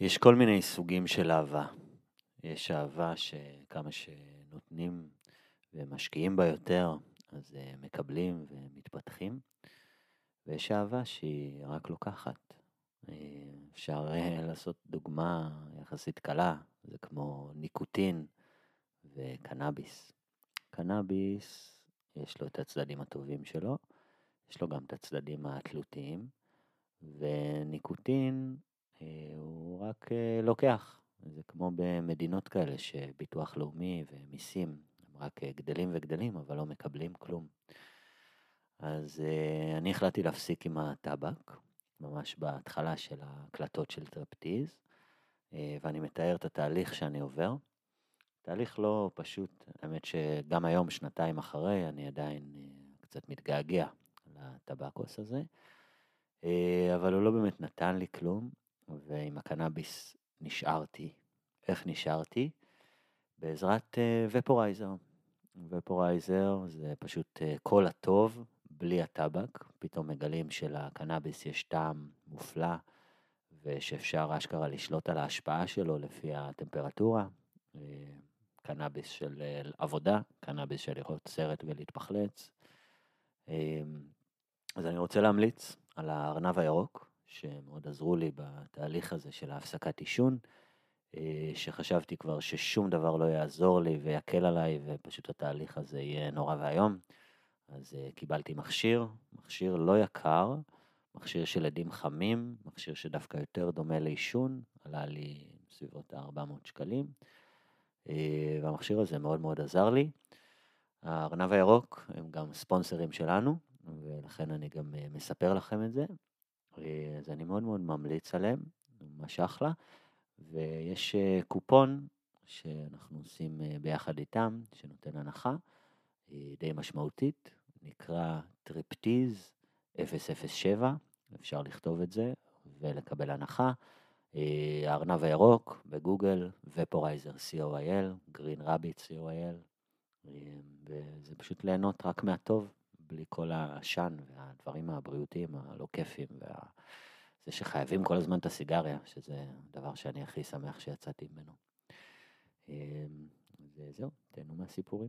יש כל מיני סוגים של אהבה. יש אהבה שכמה שנותנים ומשקיעים בה יותר, אז אה, מקבלים ומתפתחים, ויש אהבה שהיא רק לוקחת. אה, אפשר אה, לעשות דוגמה יחסית קלה, זה כמו ניקוטין וקנאביס. קנאביס, יש לו את הצדדים הטובים שלו, יש לו גם את הצדדים התלותיים, וניקוטין הוא רק לוקח. זה כמו במדינות כאלה שביטוח לאומי ומיסים הם רק גדלים וגדלים, אבל לא מקבלים כלום. אז אני החלטתי להפסיק עם הטבק, ממש בהתחלה של ההקלטות של טרפטיז, ואני מתאר את התהליך שאני עובר. תהליך לא פשוט, האמת שגם היום, שנתיים אחרי, אני עדיין קצת מתגעגע לטבקוס הזה, אבל הוא לא באמת נתן לי כלום, ועם הקנאביס נשארתי. איך נשארתי? בעזרת ופורייזר. ופורייזר זה פשוט כל הטוב, בלי הטבק. פתאום מגלים שלקנאביס יש טעם מופלא, ושאפשר אשכרה לשלוט על ההשפעה שלו לפי הטמפרטורה. קנאביס של עבודה, קנאביס של לראות סרט ולהתפחלץ. אז אני רוצה להמליץ על הארנב הירוק, שמאוד עזרו לי בתהליך הזה של ההפסקת עישון, שחשבתי כבר ששום דבר לא יעזור לי ויקל עליי, ופשוט התהליך הזה יהיה נורא ואיום. אז קיבלתי מכשיר, מכשיר לא יקר, מכשיר של עדים חמים, מכשיר שדווקא יותר דומה לעישון, עלה לי בסביבות ה-400 שקלים, והמכשיר הזה מאוד מאוד עזר לי. הארנב הירוק הם גם ספונסרים שלנו, ולכן אני גם מספר לכם את זה. אז אני מאוד מאוד ממליץ עליהם, ממש אחלה. ויש קופון שאנחנו עושים ביחד איתם, שנותן הנחה די משמעותית, נקרא טריפטיז 007, אפשר לכתוב את זה ולקבל הנחה. הארנב הירוק בגוגל, ופורייזר co.il, green rabbit co.il, וזה פשוט ליהנות רק מהטוב, בלי כל העשן והדברים הבריאותיים הלא כיפים, וזה שחייבים כל הזמן את הסיגריה, שזה הדבר שאני הכי שמח שיצאתי ממנו. וזהו, תהנו מהסיפורים.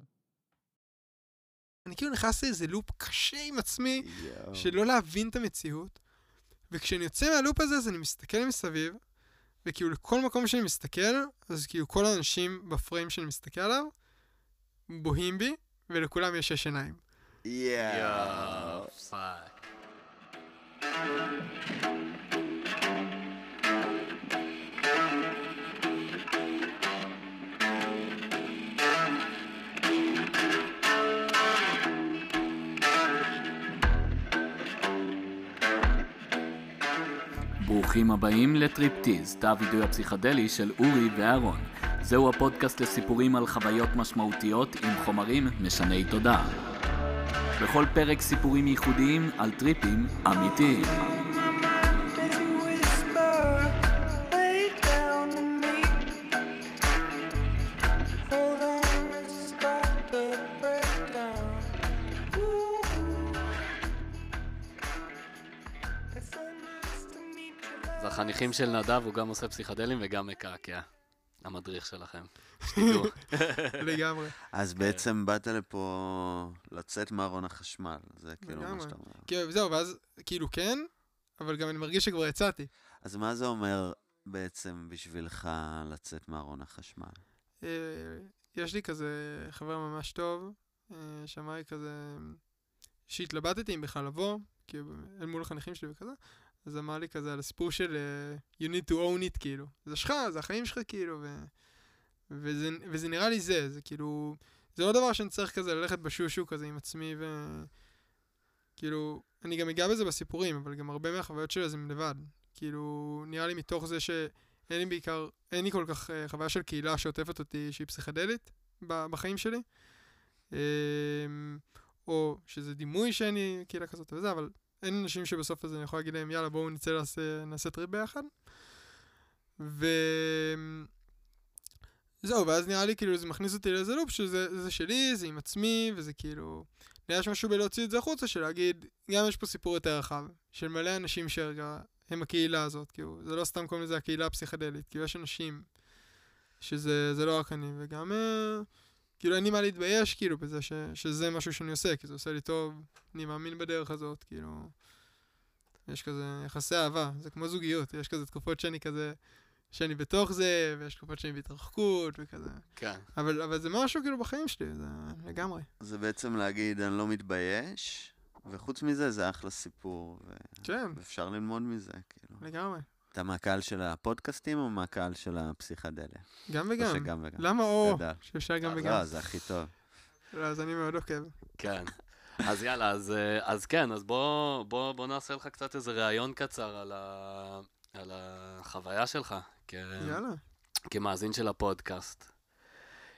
אני כאילו נכנס לאיזה לופ קשה עם עצמי, של לא להבין את המציאות, וכשאני יוצא מהלופ הזה, אז אני מסתכל מסביב, וכאילו לכל מקום שאני מסתכל, אז כאילו כל האנשים בפריים שאני מסתכל עליו, בוהים בי, ולכולם יש שש עיניים. יואו, fuck. ברוכים הבאים לטריפטיז, תא הווידוי הפסיכדלי של אורי ואהרון. זהו הפודקאסט לסיפורים על חוויות משמעותיות עם חומרים משני תודעה. בכל פרק סיפורים ייחודיים על טריפים אמיתיים. החניכים של נדב, הוא גם עושה פסיכדלים וגם מקעקע. המדריך שלכם, שתדעו. לגמרי. אז בעצם באת לפה לצאת מארון החשמל, זה כאילו מה שאתה אומר. כן, זהו, ואז כאילו כן, אבל גם אני מרגיש שכבר יצאתי. אז מה זה אומר בעצם בשבילך לצאת מארון החשמל? אה, יש לי כזה חבר ממש טוב, אה, שמאי כזה, שהתלבטתי אם בכלל לבוא, כאילו, אל מול החניכים שלי וכזה, אז אמר לי כזה על הסיפור של uh, you need to own it, כאילו. זה שלך, זה החיים שלך, כאילו, ו... וזה, וזה נראה לי זה, זה כאילו, זה לא דבר שאני צריך כזה ללכת בשושו כזה עם עצמי, ו... כאילו, אני גם אגע בזה בסיפורים, אבל גם הרבה מהחוויות שלי זה לבד. כאילו, נראה לי מתוך זה שאין לי בעיקר, אין לי כל כך uh, חוויה של קהילה שעוטפת אותי שהיא פסיכדלית בחיים שלי. אממ, או שזה דימוי שאין לי קהילה כזאת וזה, אבל אין אנשים שבסוף הזה אני יכול להגיד להם, יאללה, בואו נצא לעשה, נעשה טריפ ביחד. ו... זהו, ואז נראה לי כאילו זה מכניס אותי לאיזה לופ שזה זה שלי, זה עם עצמי, וזה כאילו... נראה משהו בלהוציא את זה החוצה, של להגיד, גם יש פה סיפור יותר רחב, של מלא אנשים שרגע הם הקהילה הזאת, כאילו, זה לא סתם קוראים לזה הקהילה הפסיכדלית, כאילו, יש אנשים שזה לא רק אני, וגם, אה, כאילו, אין לי מה להתבייש, כאילו, בזה ש, שזה משהו שאני עושה, כי זה עושה לי טוב, אני מאמין בדרך הזאת, כאילו, יש כזה יחסי אהבה, זה כמו זוגיות, יש כזה תקופות שאני כזה... שאני בתוך זה, ויש תקופות שאני בהתרחקות, וכזה. כן. אבל, אבל זה משהו כאילו בחיים שלי, זה לגמרי. זה בעצם להגיד, אני לא מתבייש, וחוץ מזה, זה אחלה סיפור. ו... כן. ואפשר ללמוד מזה, כאילו. לגמרי. אתה מהקהל של הפודקאסטים או מהקהל של הפסיכדליה? גם וגם. או שגם וגם. למה או? שאפשר גם וגם. לא, זה הכי טוב. לא, אז אני מאוד עוקב. כן. אז יאללה, אז, אה, אז כן, אז בוא, בוא, בוא נעשה לך קצת איזה ראיון קצר על, ה, על החוויה שלך. כ... יאללה. כמאזין של הפודקאסט.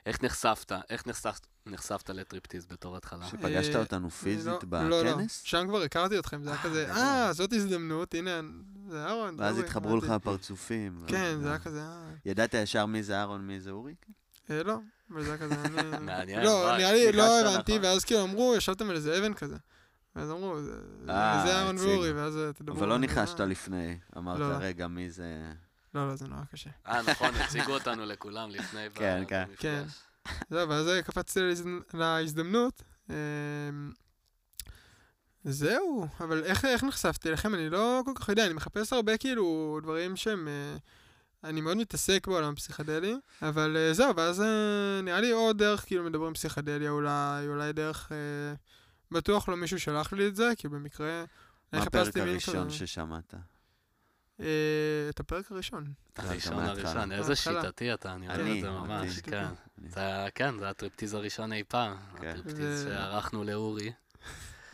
איך נחשפת? איך נחשפת, נחשפת לטריפטיז בתור התחלה? שפגשת אה, אותנו פיזית לא, לא, לא. בכנס? שם כבר הכרתי אתכם, זה היה כזה, אה, זאת הזדמנות, הנה, זה אהרון. ואז אורי, התחברו לך. הפרצופים. כן, זה היה כזה, אה. ידעת ישר מי זה אהרון, מי זה אורי? אה, לא, אבל זה היה כזה, אני... מעניין, לא, נראה לי, לא הבנתי, נכון. ואז כאילו אמרו, ישבתם על איזה אבן כזה. ואז אמרו, זה אה, זה אהרון. ואורי, ואז אה, תדברו. אבל לא אה, ניחשת לפני. אמרת, לא, לא. רגע, מי זה... לא, לא, זה נורא קשה. אה, נכון, הציגו אותנו לכולם לפני כן, כן. כן. זהו, ואז קפצתי להזדמנ- להזדמנות. אמ, זהו, אבל איך, איך נחשפתי אליכם? אני לא כל כך יודע, אני מחפש הרבה כאילו דברים שהם... אה, אני מאוד מתעסק בעולם הפסיכדלי, אבל אה, זהו, ואז אה, נראה לי עוד דרך כאילו מדברים פסיכדליה אולי, אולי דרך... אה, בטוח לא מישהו שלח לי את זה, כי במקרה... מה אני הפרק הראשון כזה. ששמעת? אה, את הפרק הראשון. הראשון. הראשון, איזה. שיטתי אתה, אני יודע אני, את זה ממש. כן. כן, זה הטריפטיז הראשון אי פעם. כן. הטריפטיז שערכנו לאורי.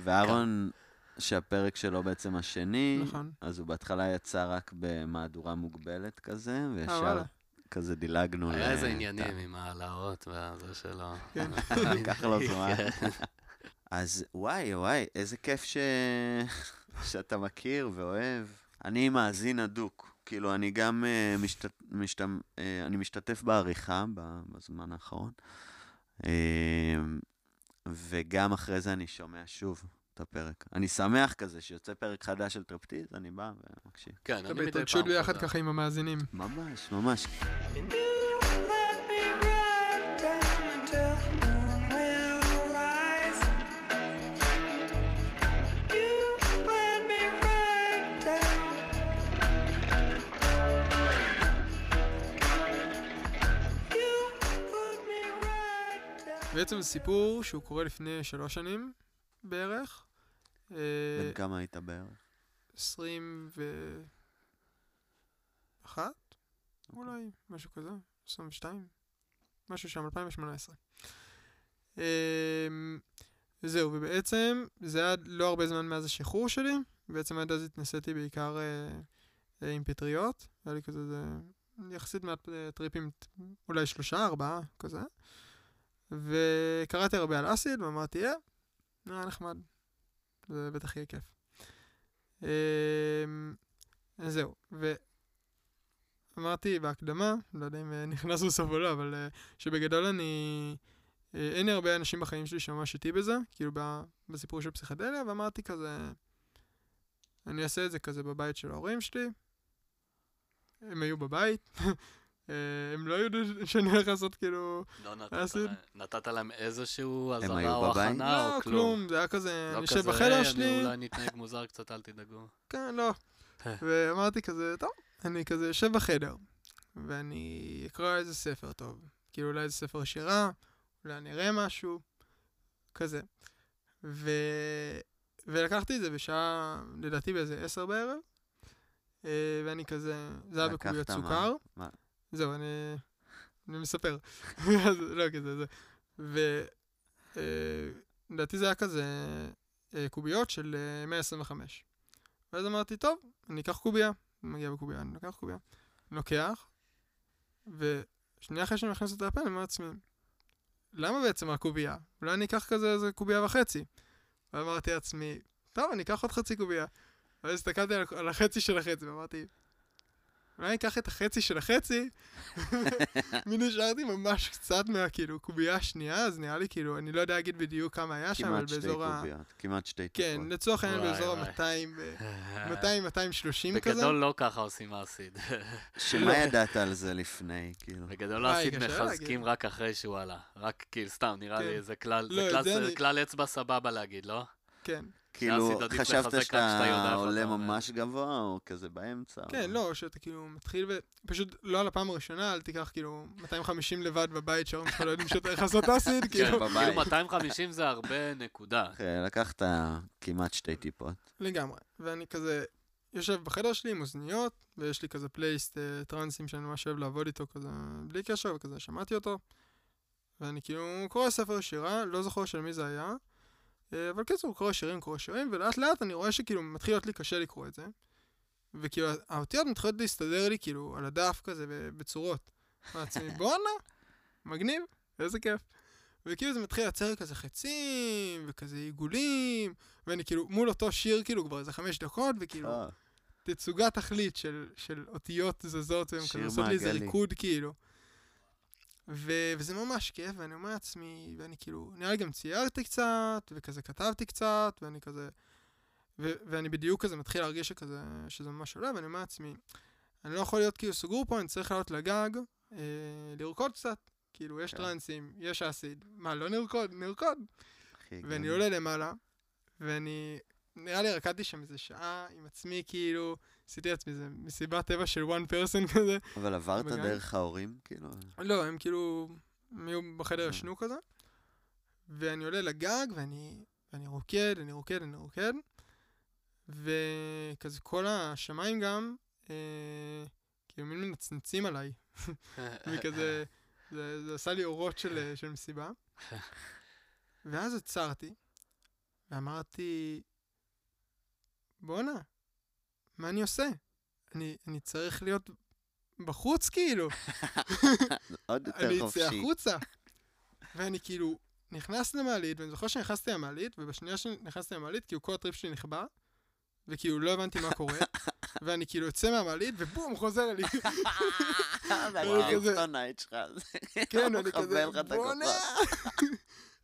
ואהרון, שהפרק שלו בעצם השני, נכון. אז הוא בהתחלה יצא רק במהדורה מוגבלת כזה, אה, וישר. כזה דילגנו ל... היה איזה עניינים עם העלאות והזה שלו. כן. לקח לו זמן. כן. אז וואי, וואי, איזה כיף. שאתה מכיר ואוהב. אני מאזין הדוק. כאילו, אני גם uh, משת... משת... uh, אני משתתף בעריכה בזמן האחרון, uh, וגם אחרי זה אני שומע שוב את הפרק. אני שמח כזה שיוצא פרק חדש של טרפטיז, אני בא ומקשיב. כן, אתה אני מדי בהתרגשות פעם ביחד חוזר. ככה עם המאזינים. ממש, ממש. בעצם זה סיפור שהוא קורה לפני שלוש שנים בערך. אה, בן כמה היית בערך? עשרים ואחת, אולי, משהו כזה, עשרים ושתיים, משהו שם, 2018. אמ, זהו, ובעצם זה היה לא הרבה זמן מאז השחרור שלי, בעצם עד אז התנסיתי בעיקר אה, אה, עם פטריות, היה לי כזה, זה יחסית מעט אה, טריפים, אולי שלושה, ארבעה, כזה. וקראתי הרבה על אסיד, ואמרתי, אה, נראה נחמד, זה בטח יהיה כיף. אמ, זהו, ואמרתי בהקדמה, לא יודע אם אה, נכנס בסוף או לא, אבל אה, שבגדול אני... אה, אין לי הרבה אנשים בחיים שלי שממש איתי בזה, כאילו בסיפור של פסיכדליה, ואמרתי כזה, אני אעשה את זה כזה בבית של ההורים שלי. הם היו בבית, הם לא ידעו שאני הולך לעשות כאילו... לא נתת. להם- נתת להם איזשהו אזהרה או? הכנה לא, או כלום? כלום, זה היה כזה, לא אני יושב כזה, בחדר "היי, שלי, אני אולי נתנהג מוזר קצת, אל תדאגו. כן, לא. אה. ואמרתי כזה, טוב, אני כזה יושב בחדר, ואני אקרא איזה ספר טוב. כאילו אולי איזה ספר שירה, אולי אני אראה משהו, כזה. ו... ולקחתי את זה בשעה, לדעתי באיזה עשר בערב, אה, ואני כזה, זה היה בקוביות? סוכר. מה? זהו, אני, אני מספר. לא, כזה, זה. ו... אה, לדעתי זה היה כזה אה, קוביות של אה, 125. ואז אמרתי, טוב, אני אקח קובייה. מגיע בקובייה, אני לוקח קובייה. לוקח, ושנייה אחרי שאני מכניס אותה לפה, אני אומר לעצמי, למה בעצם רק קובייה? אולי אני אקח כזה איזה קובייה וחצי. ואמרתי לעצמי, טוב, אני אקח עוד חצי קובייה. ואז הסתכלתי על החצי של החצי, ואמרתי, אולי אני אקח את החצי של החצי, ונשארתי ממש קצת מהכאילו קובייה השנייה, אז נראה לי כאילו, אני לא יודע להגיד בדיוק כמה היה שם, אבל כמעט שתי באזור ה... קוביות, כמעט שתי כן, טיפות. לצורך העניין באזור וואי. ה-200, 200-230 כזה. בגדול לא ככה עושים אסיד. שמה ידעת על זה לפני, כאילו? בגדול וואי, אסיד קשה מחזקים. רק אחרי שהוא עלה. רק כאילו, סתם, נראה כן. לי, זה לא, זה אני- כלל אצבע סבבה להגיד, לא? כן. כאילו, חשבת שאתה עולה. ממש גבוה, או כזה באמצע? כן, לא, שאתה כאילו מתחיל ו... פשוט לא על הפעם הראשונה, אל תיקח כאילו 250 לבד בבית, שההורים שלך לא יודעים שאתה הולך לעשות אסיד, כן, כאילו. בבית. כאילו 250 זה הרבה נקודה. אחי, לקחת כמעט שתי טיפות. לגמרי. ואני כזה יושב בחדר שלי עם אוזניות, ויש לי כזה פלייסט אה, טרנסים שאני ממש אוהב לעבוד איתו כזה בלי קשר, וכזה שמעתי אותו. ואני כאילו קורא ספר שירה, לא זוכר של מי זה היה. אה, אבל קיצור, קורא שירים, קורא שירים, ולאט לאט אני רואה שכאילו מתחיל להיות לי קשה לקרוא את זה. וכאילו האותיות מתחילות להסתדר לי כאילו על הדף כזה בצורות. מעצמי, בואנה, מגניב, איזה כיף. וכאילו זה מתחיל לייצר כזה חצים, וכזה עיגולים, ואני כאילו מול אותו שיר כאילו כבר איזה חמש דקות, וכאילו אה, תצוגת תכלית של, של אותיות זזות, והן כזה עושות לי איזה. ריקוד כאילו. ו- וזה ממש כיף, ואני אומר לעצמי, ואני כאילו, נראה לי גם ציירתי קצת, וכזה כתבתי קצת, ואני כזה, ו- ואני בדיוק כזה מתחיל להרגיש שכזה, שזה ממש עולה, ואני אומר לעצמי, אני לא יכול להיות כאילו סגור פה, אני צריך לעלות לגג, אה, לרקוד קצת. כאילו, יש כן. טרנסים, יש אסיד. מה, לא נרקוד? נרקוד. ואני עולה למעלה, ואני, נראה לי רקדתי שם איזה שעה עם עצמי, כאילו, עשיתי לעצמי איזה מסיבת טבע של one person כזה. אבל עברת בגן? דרך ההורים, כאילו? לא, הם כאילו, הם היו בחדר אה. ישנו כזה, ואני עולה לגג, ואני, ואני רוקד, אני רוקד, אני רוקד, וכזה כל השמיים גם, אה, כאילו מין מנצנצים עליי, וכזה, זה, זה עשה לי אורות של, של מסיבה. ואז עצרתי, ואמרתי, בואנה, מה אני עושה? אני, אני צריך להיות בחוץ כאילו. עוד יותר אני אצא חופשי. החוצה. ואני כאילו נכנס למעלית, ואני זוכר שנכנסתי למעלית, ובשנייה שנכנסתי למעלית, כאילו כל הטריפ שלי נכבה, וכאילו לא הבנתי מה קורה, ואני כאילו יוצא מהמעלית, ובום, חוזר לי. זה. הקריפטונייט שלך. כן, אני כזה, בואנה.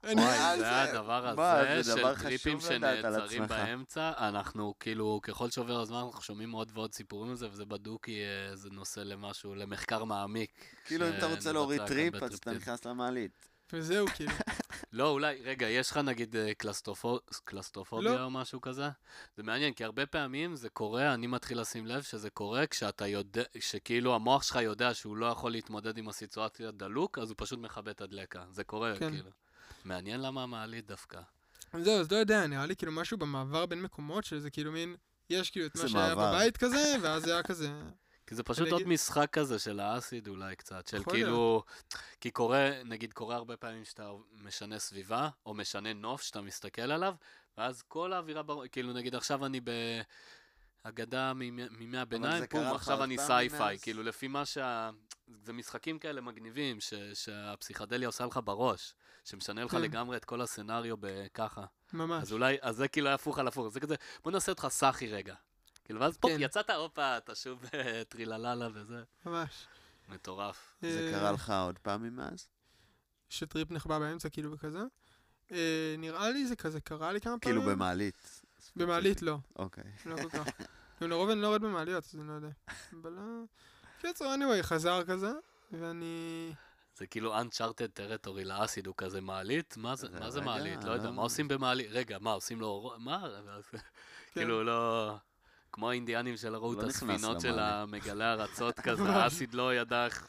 זה הדבר הזה של טריפים שנעצרים. באמצע, אנחנו כאילו, ככל שעובר הזמן אנחנו שומעים עוד ועוד סיפורים על זה, וזה בדוק אה, זה נושא למשהו, למחקר מעמיק. כאילו, אם אתה רוצה להוריד טריפ, אז אתה. נכנס למעלית. וזהו, כאילו. לא, אולי, רגע, יש לך נגיד אה, קלסטרופו- קלסטרופוביה לא. או משהו כזה? זה מעניין, כי הרבה פעמים זה קורה, אני מתחיל לשים לב שזה קורה כשאתה יודע, שכאילו המוח שלך יודע שהוא לא יכול להתמודד עם הסיטואציה דלוק, אז הוא פשוט מכבה את הדלקה. זה קורה, כן. כאילו. מעניין למה המעלית דווקא. זהו, אז לא יודע, נראה לי כאילו משהו במעבר בין מקומות, שזה כאילו מין, יש כאילו את מה שהיה מעבר. בבית כזה, ואז זה היה כזה, כי זה פשוט עוד משחק כזה של האסיד אולי קצת, של כאילו, כי קורה, נגיד קורה הרבה פעמים שאתה משנה סביבה, או משנה נוף שאתה מסתכל עליו, ואז כל האווירה, בר... כאילו נגיד עכשיו אני בהגדה מימי מימי הביניים, פום, עכשיו אני sci-fi? כאילו לפי מה שה... זה משחקים כאלה מגניבים, ש... שהפסיכדליה עושה לך בראש, שמשנה לך כן. לגמרי את כל הסצנריו בככה. ממש. אז אולי, אז זה כאילו היה הפוך על הפוך, זה כזה, בוא נעשה אותך סאחי רגע. כאילו, ואז פה כן. יצאת, הופה, אתה שוב אה, טרילללה וזה. ממש. מטורף. זה אה, קרה לך עוד פעמים מאז? שטריפ נחבא באמצע, כאילו, וכזה. אה, נראה לי זה כזה קרה לי כמה פעמים. כאילו במעלית. במעלית לא, אוקיי. לא כל כך. גם לרוב אני לא יורד במעליות, אז אני לא יודע. אבל... אה, קיצור, anyway, חזר כזה, ואני... זה כאילו Uncharted Territory לאסיד, הוא כזה מעלית? מה זה, זה מה זה מעלית? לא יודע, לא. מה עושים במעלית? רגע, מה, עושים לו... מה? ואז- כן. כאילו, לא... כמו האינדיאנים שראו את לא הספינות של למעלית. המגלי הארצות כזה, ממש. האסיד לא ידע איך...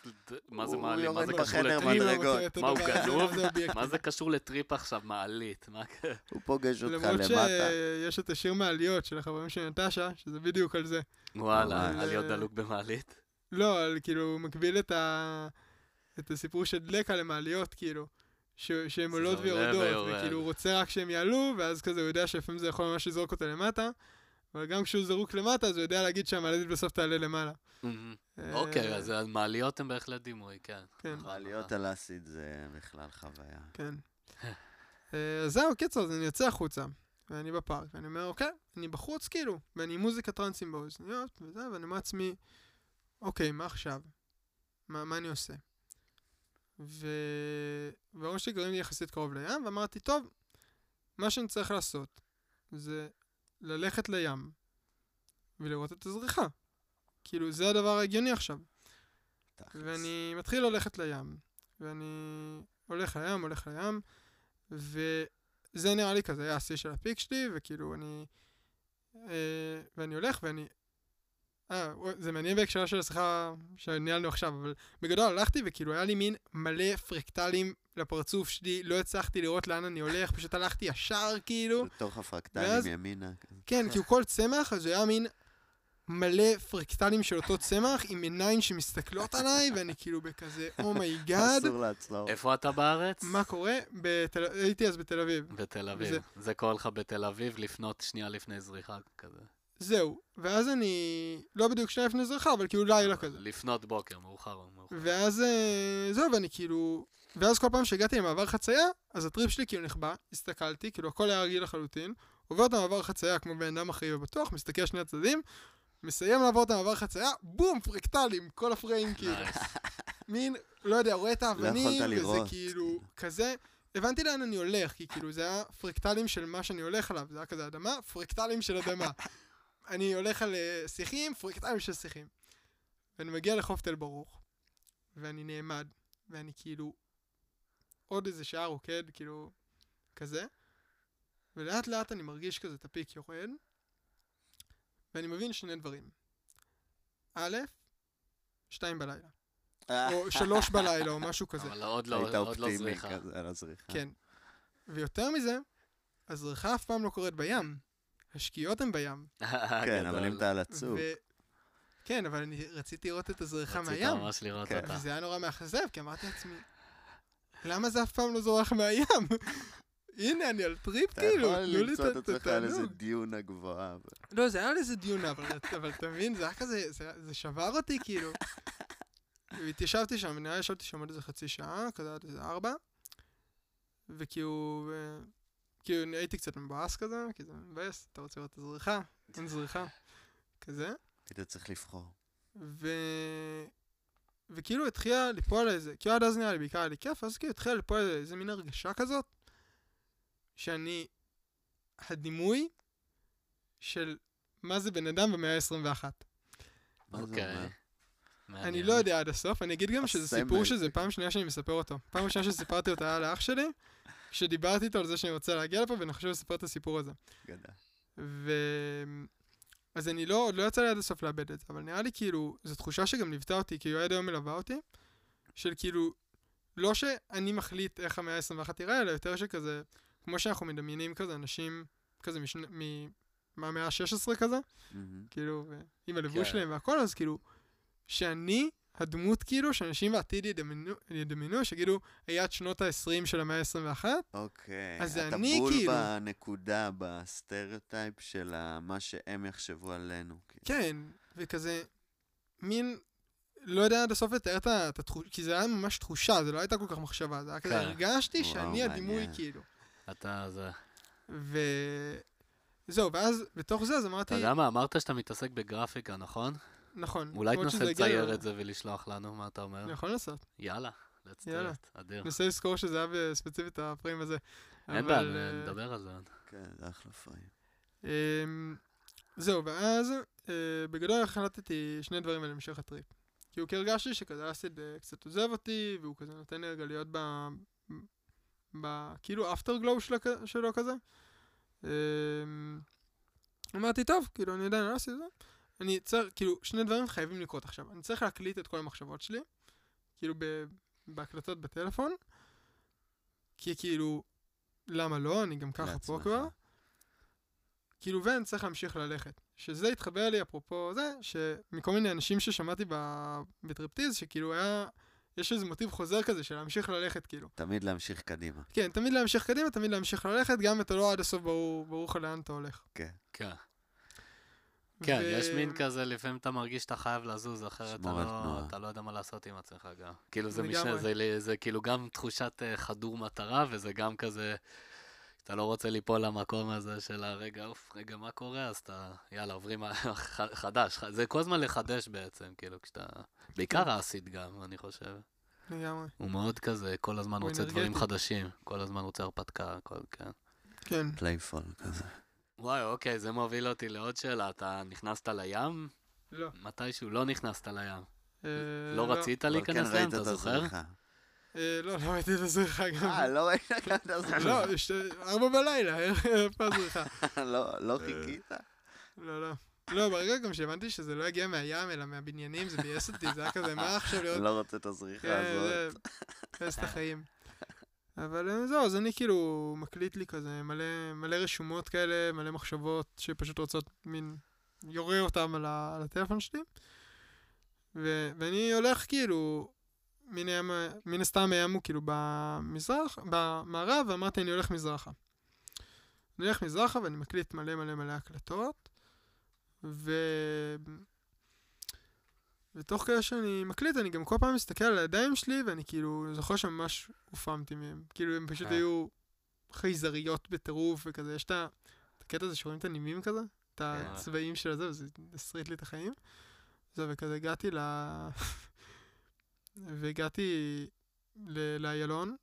מה זה מעלית? מה זה קשור לטריפ? מה, הוא גנוב? מה זה קשור לטריפ עכשיו? מעלית? מה... הוא פוגש אותך למרות למטה. שיש את השיר מעליות של החברים של נטשה, שזה בדיוק על זה. וואלה, ממש. על להיות דלוק במעלית? לא, כאילו, הוא מקביל את ה... את הסיפור של דלקה למעליות, כאילו. ש- שהן עולות ויורדות, ויורד. וכאילו הוא רוצה רק שהן יעלו, ואז כזה הוא יודע שלפעמים זה יכול ממש לזרוק אותה למטה, אבל גם כשהוא זרוק למטה, אז הוא יודע להגיד שהמעלית בסוף תעלה למעלה. מהמם. אה, אוקיי, אז המעליות הן בהחלט דימוי, כן. כן. נכון, מעליות נכון. על אסיד זה בכלל חוויה. כן. אה, אז זהו, קיצור, אז אני יוצא החוצה, ואני בפארק, ואני אומר, אוקיי, אני בחוץ כאילו, ואני עם מוזיקה טרנסים באוזניות, וזה, ואני אומר לעצמי, אוקיי, מה עכשיו? מה, מה אני עושה? ו... והראש שלי גרים לי יחסית קרוב לים, ואמרתי, טוב, מה שאני צריך לעשות זה ללכת לים ולראות את הזריחה. כאילו, זה הדבר ההגיוני עכשיו. ואני מתחיל ללכת לים, ואני הולך לים, הולך לים, וזה נראה לי כזה היה השיא של הפיק שלי, וכאילו אני... אה, ואני הולך ואני... אה, זה מעניין בהקשר של השיחה שניהלנו עכשיו, אבל בגדול הלכתי וכאילו היה לי מין מלא פרקטלים לפרצוף שלי, לא הצלחתי לראות לאן אני הולך, פשוט הלכתי ישר כאילו. בתוך הפרקטלים ואז- ימינה. כזה. כן, כאילו כל צמח, אז זה היה מין מלא פרקטלים של אותו צמח, עם עיניים שמסתכלות עליי, ואני כאילו בכזה, oh my god, אסור לעצור. איפה אתה בארץ? מה קורה? בתל... הייתי אז בתל אביב. בתל אביב. זה- זה קורה לך בתל אביב לפנות שנייה לפני זריחה כזה. זהו, ואז אני, לא בדיוק שנייה לפני זריחה, אבל כאילו לילה כזה. לפנות בוקר, מאוחר מאוחר. ואז אה, זהו, ואני כאילו... ואז כל פעם שהגעתי למעבר חצייה, אז הטריפ שלי כאילו נחבא, הסתכלתי, כאילו הכל היה רגיל לחלוטין, עובר את המעבר חצייה כמו בן אדם אחראי ובטוח, מסתכל על שני הצדדים, מסיים לעבור את המעבר חצייה, בום, פרקטלים, כל הפריים כאילו. מין, לא יודע, רואה את האבנים, יכולת וזה כאילו. כזה, הבנתי לאן אני הולך, כי כאילו זה היה פרקטלים של מה שאני הולך עליו, זה היה כזה אדמה, פרקטלים של אדמה. אני הולך על אה, שיחים, פרקטלים של שיחים. ואני מגיע לחוף תל ברוך, ואני נעמד, ואני כאילו עוד איזה שעה רוקד, כאילו, כזה, ולאט לאט אני מרגיש כזה את הפיק יורד, ואני מבין שני דברים. א', שתיים בלילה. או שלוש בלילה, או משהו כזה. אבל עוד לא, עוד לא זריחה. כן. ויותר מזה, הזריחה אף פעם לא קורית בים. השקיעות הן בים. כן, אבל אם אתה על הצוק. כן, אבל אני רציתי לראות את הזריחה רצית מהים. ממש לראות כן. אותה. וזה היה נורא מאכזב, כי אמרתי לעצמי, למה זה אף פעם לא זורח מהים? הנה, אני על טריפ, אתה כאילו, יכול תנו לי למצוא את את עצמך על איזה התענוג. דיונה גבוהה. לא, זה היה על איזה דיונה, אבל אתה מבין, זה היה כזה, זה- זה שבר אותי, כאילו. והתיישבתי שם, נראה לי ישבתי שם עוד איזה חצי שעה, כזה עד איזה ארבע, וכאילו, כאילו הייתי קצת מבואס כזה, כי זה מבאס, אתה רוצה לראות את הזריחה, אין זריחה, כזה, היית צריך לבחור. ו... וכאילו התחילה ליפול איזה, כאילו עד אז נראה לי בעיקר היה לי כיף, אז כאילו התחילה ליפול איזה, איזה מין הרגשה כזאת, שאני, הדימוי של מה זה בן אדם במאה ה-21. מה זה אוקיי. אומר? אני. לא יודע עד הסוף, אני אגיד גם שזה. סיפור שזה פעם שנייה שאני מספר אותו. פעם ראשונה שסיפרתי אותו היה לאח שלי, כשדיברתי איתו על זה שאני רוצה להגיע לפה, ואני חושב לספר את הסיפור הזה. גדל. ו... אז אני לא, עוד לא יצא לי עד הסוף לאבד את זה, אבל נראה לי כאילו, זו תחושה שגם ליוותה אותי, כאילו עד היום מלווה אותי, של כאילו, לא שאני מחליט איך המאה ה-21 תיראה, אלא יותר שכזה, כמו שאנחנו מדמיינים כזה, אנשים כזה משנה, מ... מהמאה ה-16 כזה, מהמם. כאילו, עם הלבוש כן. שלהם והכל, אז כאילו, שאני, הדמות כאילו, שאנשים בעתיד ידמיינו, ידמיינו שיגידו, היה את שנות ה-20 של המאה ה-21, אוקיי. אז זה אתה אני, בול כאילו. בנקודה, בסטריאוטייפ של מה שהם יחשבו עלינו. כאילו. כן, וכזה, מין, לא יודע עד הסוף לתאר את התחושה, כי זה היה ממש תחושה, זה לא הייתה כל כך מחשבה, זה היה כזה, כן. הרגשתי וואו, שאני הדימוי, מעניין. כאילו. אתה זה... ו... זהו, ואז בתוך זה, אז אתה אמרתי, יודע מה, אמרת שאתה מתעסק בגרפיקה, נכון? נכון. אולי תנסה לצייר את זה ולשלוח לנו, מה אתה אומר? אני יכול לנסות. יאללה, let's do it, אדיר. ננסה לזכור שזה היה ספציפית הפריים הזה. אין בעיה, אה, נדבר על זה עוד. כן, זה אחלה פריים. אמ, זהו, ואז אה, בגדול החלטתי שני דברים על המשך הטריפ. כאילו, כי הרגשתי שכזה אסיד אה, קצת עוזב אותי, והוא כזה נותן לי רגע להיות ב... ב... כאילו, אפטר גלואו שלו כזה. אמ, אמרתי, טוב, כאילו, אני עדיין לא עשיתי את זה. אני צריך, כאילו, שני דברים חייבים לקרות עכשיו. אני צריך להקליט את כל המחשבות שלי, כאילו, ב... בהקלטות בטלפון, כי כאילו, למה לא? אני גם ככה פה. כבר. כאילו, ואני צריך להמשיך ללכת. שזה התחבר לי, אפרופו זה, שמכל מיני אנשים ששמעתי ב- בטריפטיז, שכאילו היה, יש איזה מוטיב חוזר כזה של להמשיך ללכת, כאילו. תמיד להמשיך קדימה. כן, תמיד להמשיך קדימה, תמיד להמשיך ללכת, גם אם אתה לא עד הסוף ברור, ברור לך לאן אתה הולך. כן. כן. כן, ו- יש מין כזה, לפעמים אתה מרגיש שאתה חייב לזוז, אחרת אתה לא. אתה לא יודע מה לעשות עם עצמך גם. כאילו זה. משנה, זה, זה, זה כאילו גם תחושת אה, חדור מטרה, וזה גם כזה אתה לא רוצה ליפול למקום הזה של הרגע, אוף, רגע, מה קורה? אז אתה, יאללה, עוברים חדש. ח- זה כל הזמן לחדש בעצם, כאילו, כשאתה... בעיקר האסיד גם, אני חושב. לגמרי. הוא מאוד כזה, כל הזמן רוצה דברים. חדשים. כל הזמן רוצה הרפתקה, כל, כן. כן. playful כזה. וואי, אוקיי, זה מוביל אותי לעוד שאלה. אתה נכנסת לים? לא. מתישהו לא נכנסת לים. אה, לא רצית אבל להיכנס כן לים, אתה את זוכר? אה, לא, לא ראיתי את הזריחה גם. אה, לא ראית גם את הזריחה? לא, יש- ארבע בלילה, איפה הזריחה? לא, לא חיכית? לא, לא. לא, ברגע גם שהבנתי שזה לא יגיע מהים, אלא מהבניינים, זה ביאס אותי, זה היה כזה, מה עכשיו להיות... לא רוצה את הזריחה כן, הזאת. זה... ביאס את החיים. אבל אה, זהו, אז אני כאילו מקליט לי כזה מלא, מלא רשומות כאלה, מלא מחשבות שפשוט רוצות מין... יורה אותם על, ה, על הטלפון שלי. ו, ואני הולך כאילו, מן, הים, מן הסתם הים הוא כאילו במזרח, במערב, ואמרתי אני הולך מזרחה. אני הולך מזרחה ואני מקליט מלא מלא מלא הקלטות, ו... ותוך כדי שאני מקליט, אני גם כל פעם מסתכל על הידיים שלי, ואני כאילו זוכר שממש הופעמתי מהם. כאילו, הם פשוט אה. היו חייזריות בטירוף, וכזה, יש את הקטע הזה שרואים את הנימים כזה, את כן. הצבעים של הזה, וזה הסריט לי את החיים. זהו, וכזה הגעתי ל... והגעתי לאיילון,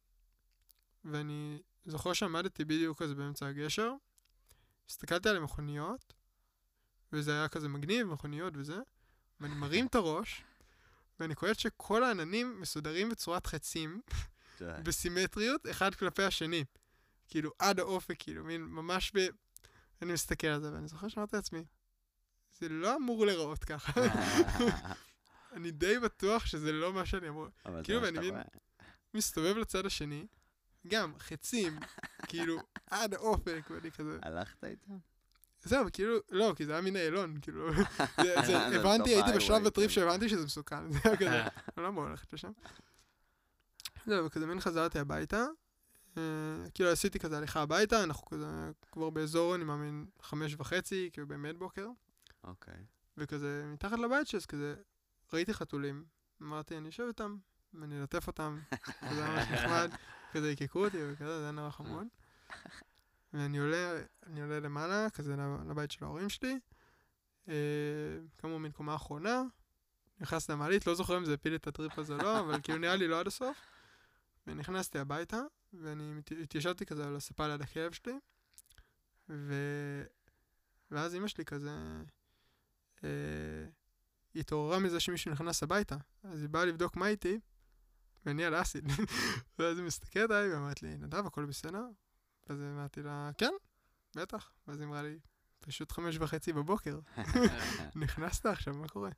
ואני זוכר שעמדתי בדיוק כזה באמצע הגשר, הסתכלתי על המכוניות, וזה היה כזה מגניב, מכוניות וזה, ואני מרים את הראש, ואני קולט שכל העננים מסודרים בצורת חצים. בסימטריות, אחד כלפי השני. כאילו, עד האופק, כאילו, מין ממש ב... אני מסתכל על זה, ואני זוכר שאמרתי לעצמי, זה לא אמור להיראות ככה. אני די בטוח שזה לא מה שאני אמור... כאילו, ואני רואה. מסתובב לצד השני, גם חצים, כאילו, עד האופק, ואני כזה... הלכת איתם? זהו, כאילו, לא, כי זה היה מין איילון, כאילו, זה- זה- זה הבנתי, הייתי ה-highway, בשלב בטריפ כן. שהבנתי שזה מסוכן, זה היה כזה, לא אמור ללכת לשם. זהו, וכזה מין חזרתי הביתה, אה, כאילו עשיתי כזה הליכה הביתה, אנחנו כזה כבר באזור, אני מאמין, חמש וחצי, כאילו באמת בוקר, אוקיי. וכזה מתחת לבית שלי, אז כזה ראיתי חתולים, אמרתי, אני אשב איתם, ואני אלטף אותם, כזה ממש נחמד, כזה יקקו אותי וכזה, זה היה נורא חמוד. ואני עולה, אני עולה למעלה, כזה לב- לבית של ההורים שלי, אה, כאמור מן קומה אחרונה, נכנס למעלית, לא זוכר אם זה הפיל את הטריפ הזה או לא, אבל כאילו נראה לי לא עד הסוף. ונכנסתי הביתה, ואני התיישבתי כזה על הספה ליד הכאב שלי, ו... ואז אמא שלי כזה, אה, היא התעוררה מזה שמישהו נכנס הביתה, אז היא באה לבדוק מה איתי, ואני על אסיד. ואז היא מסתכלת עליי ואמרת לי, נדב, הכל בסדר? ואז אמרתי לה, כן, בטח. ואז היא אמרה לי, פשוט חמש וחצי בבוקר, נכנסת עכשיו, מה קורה?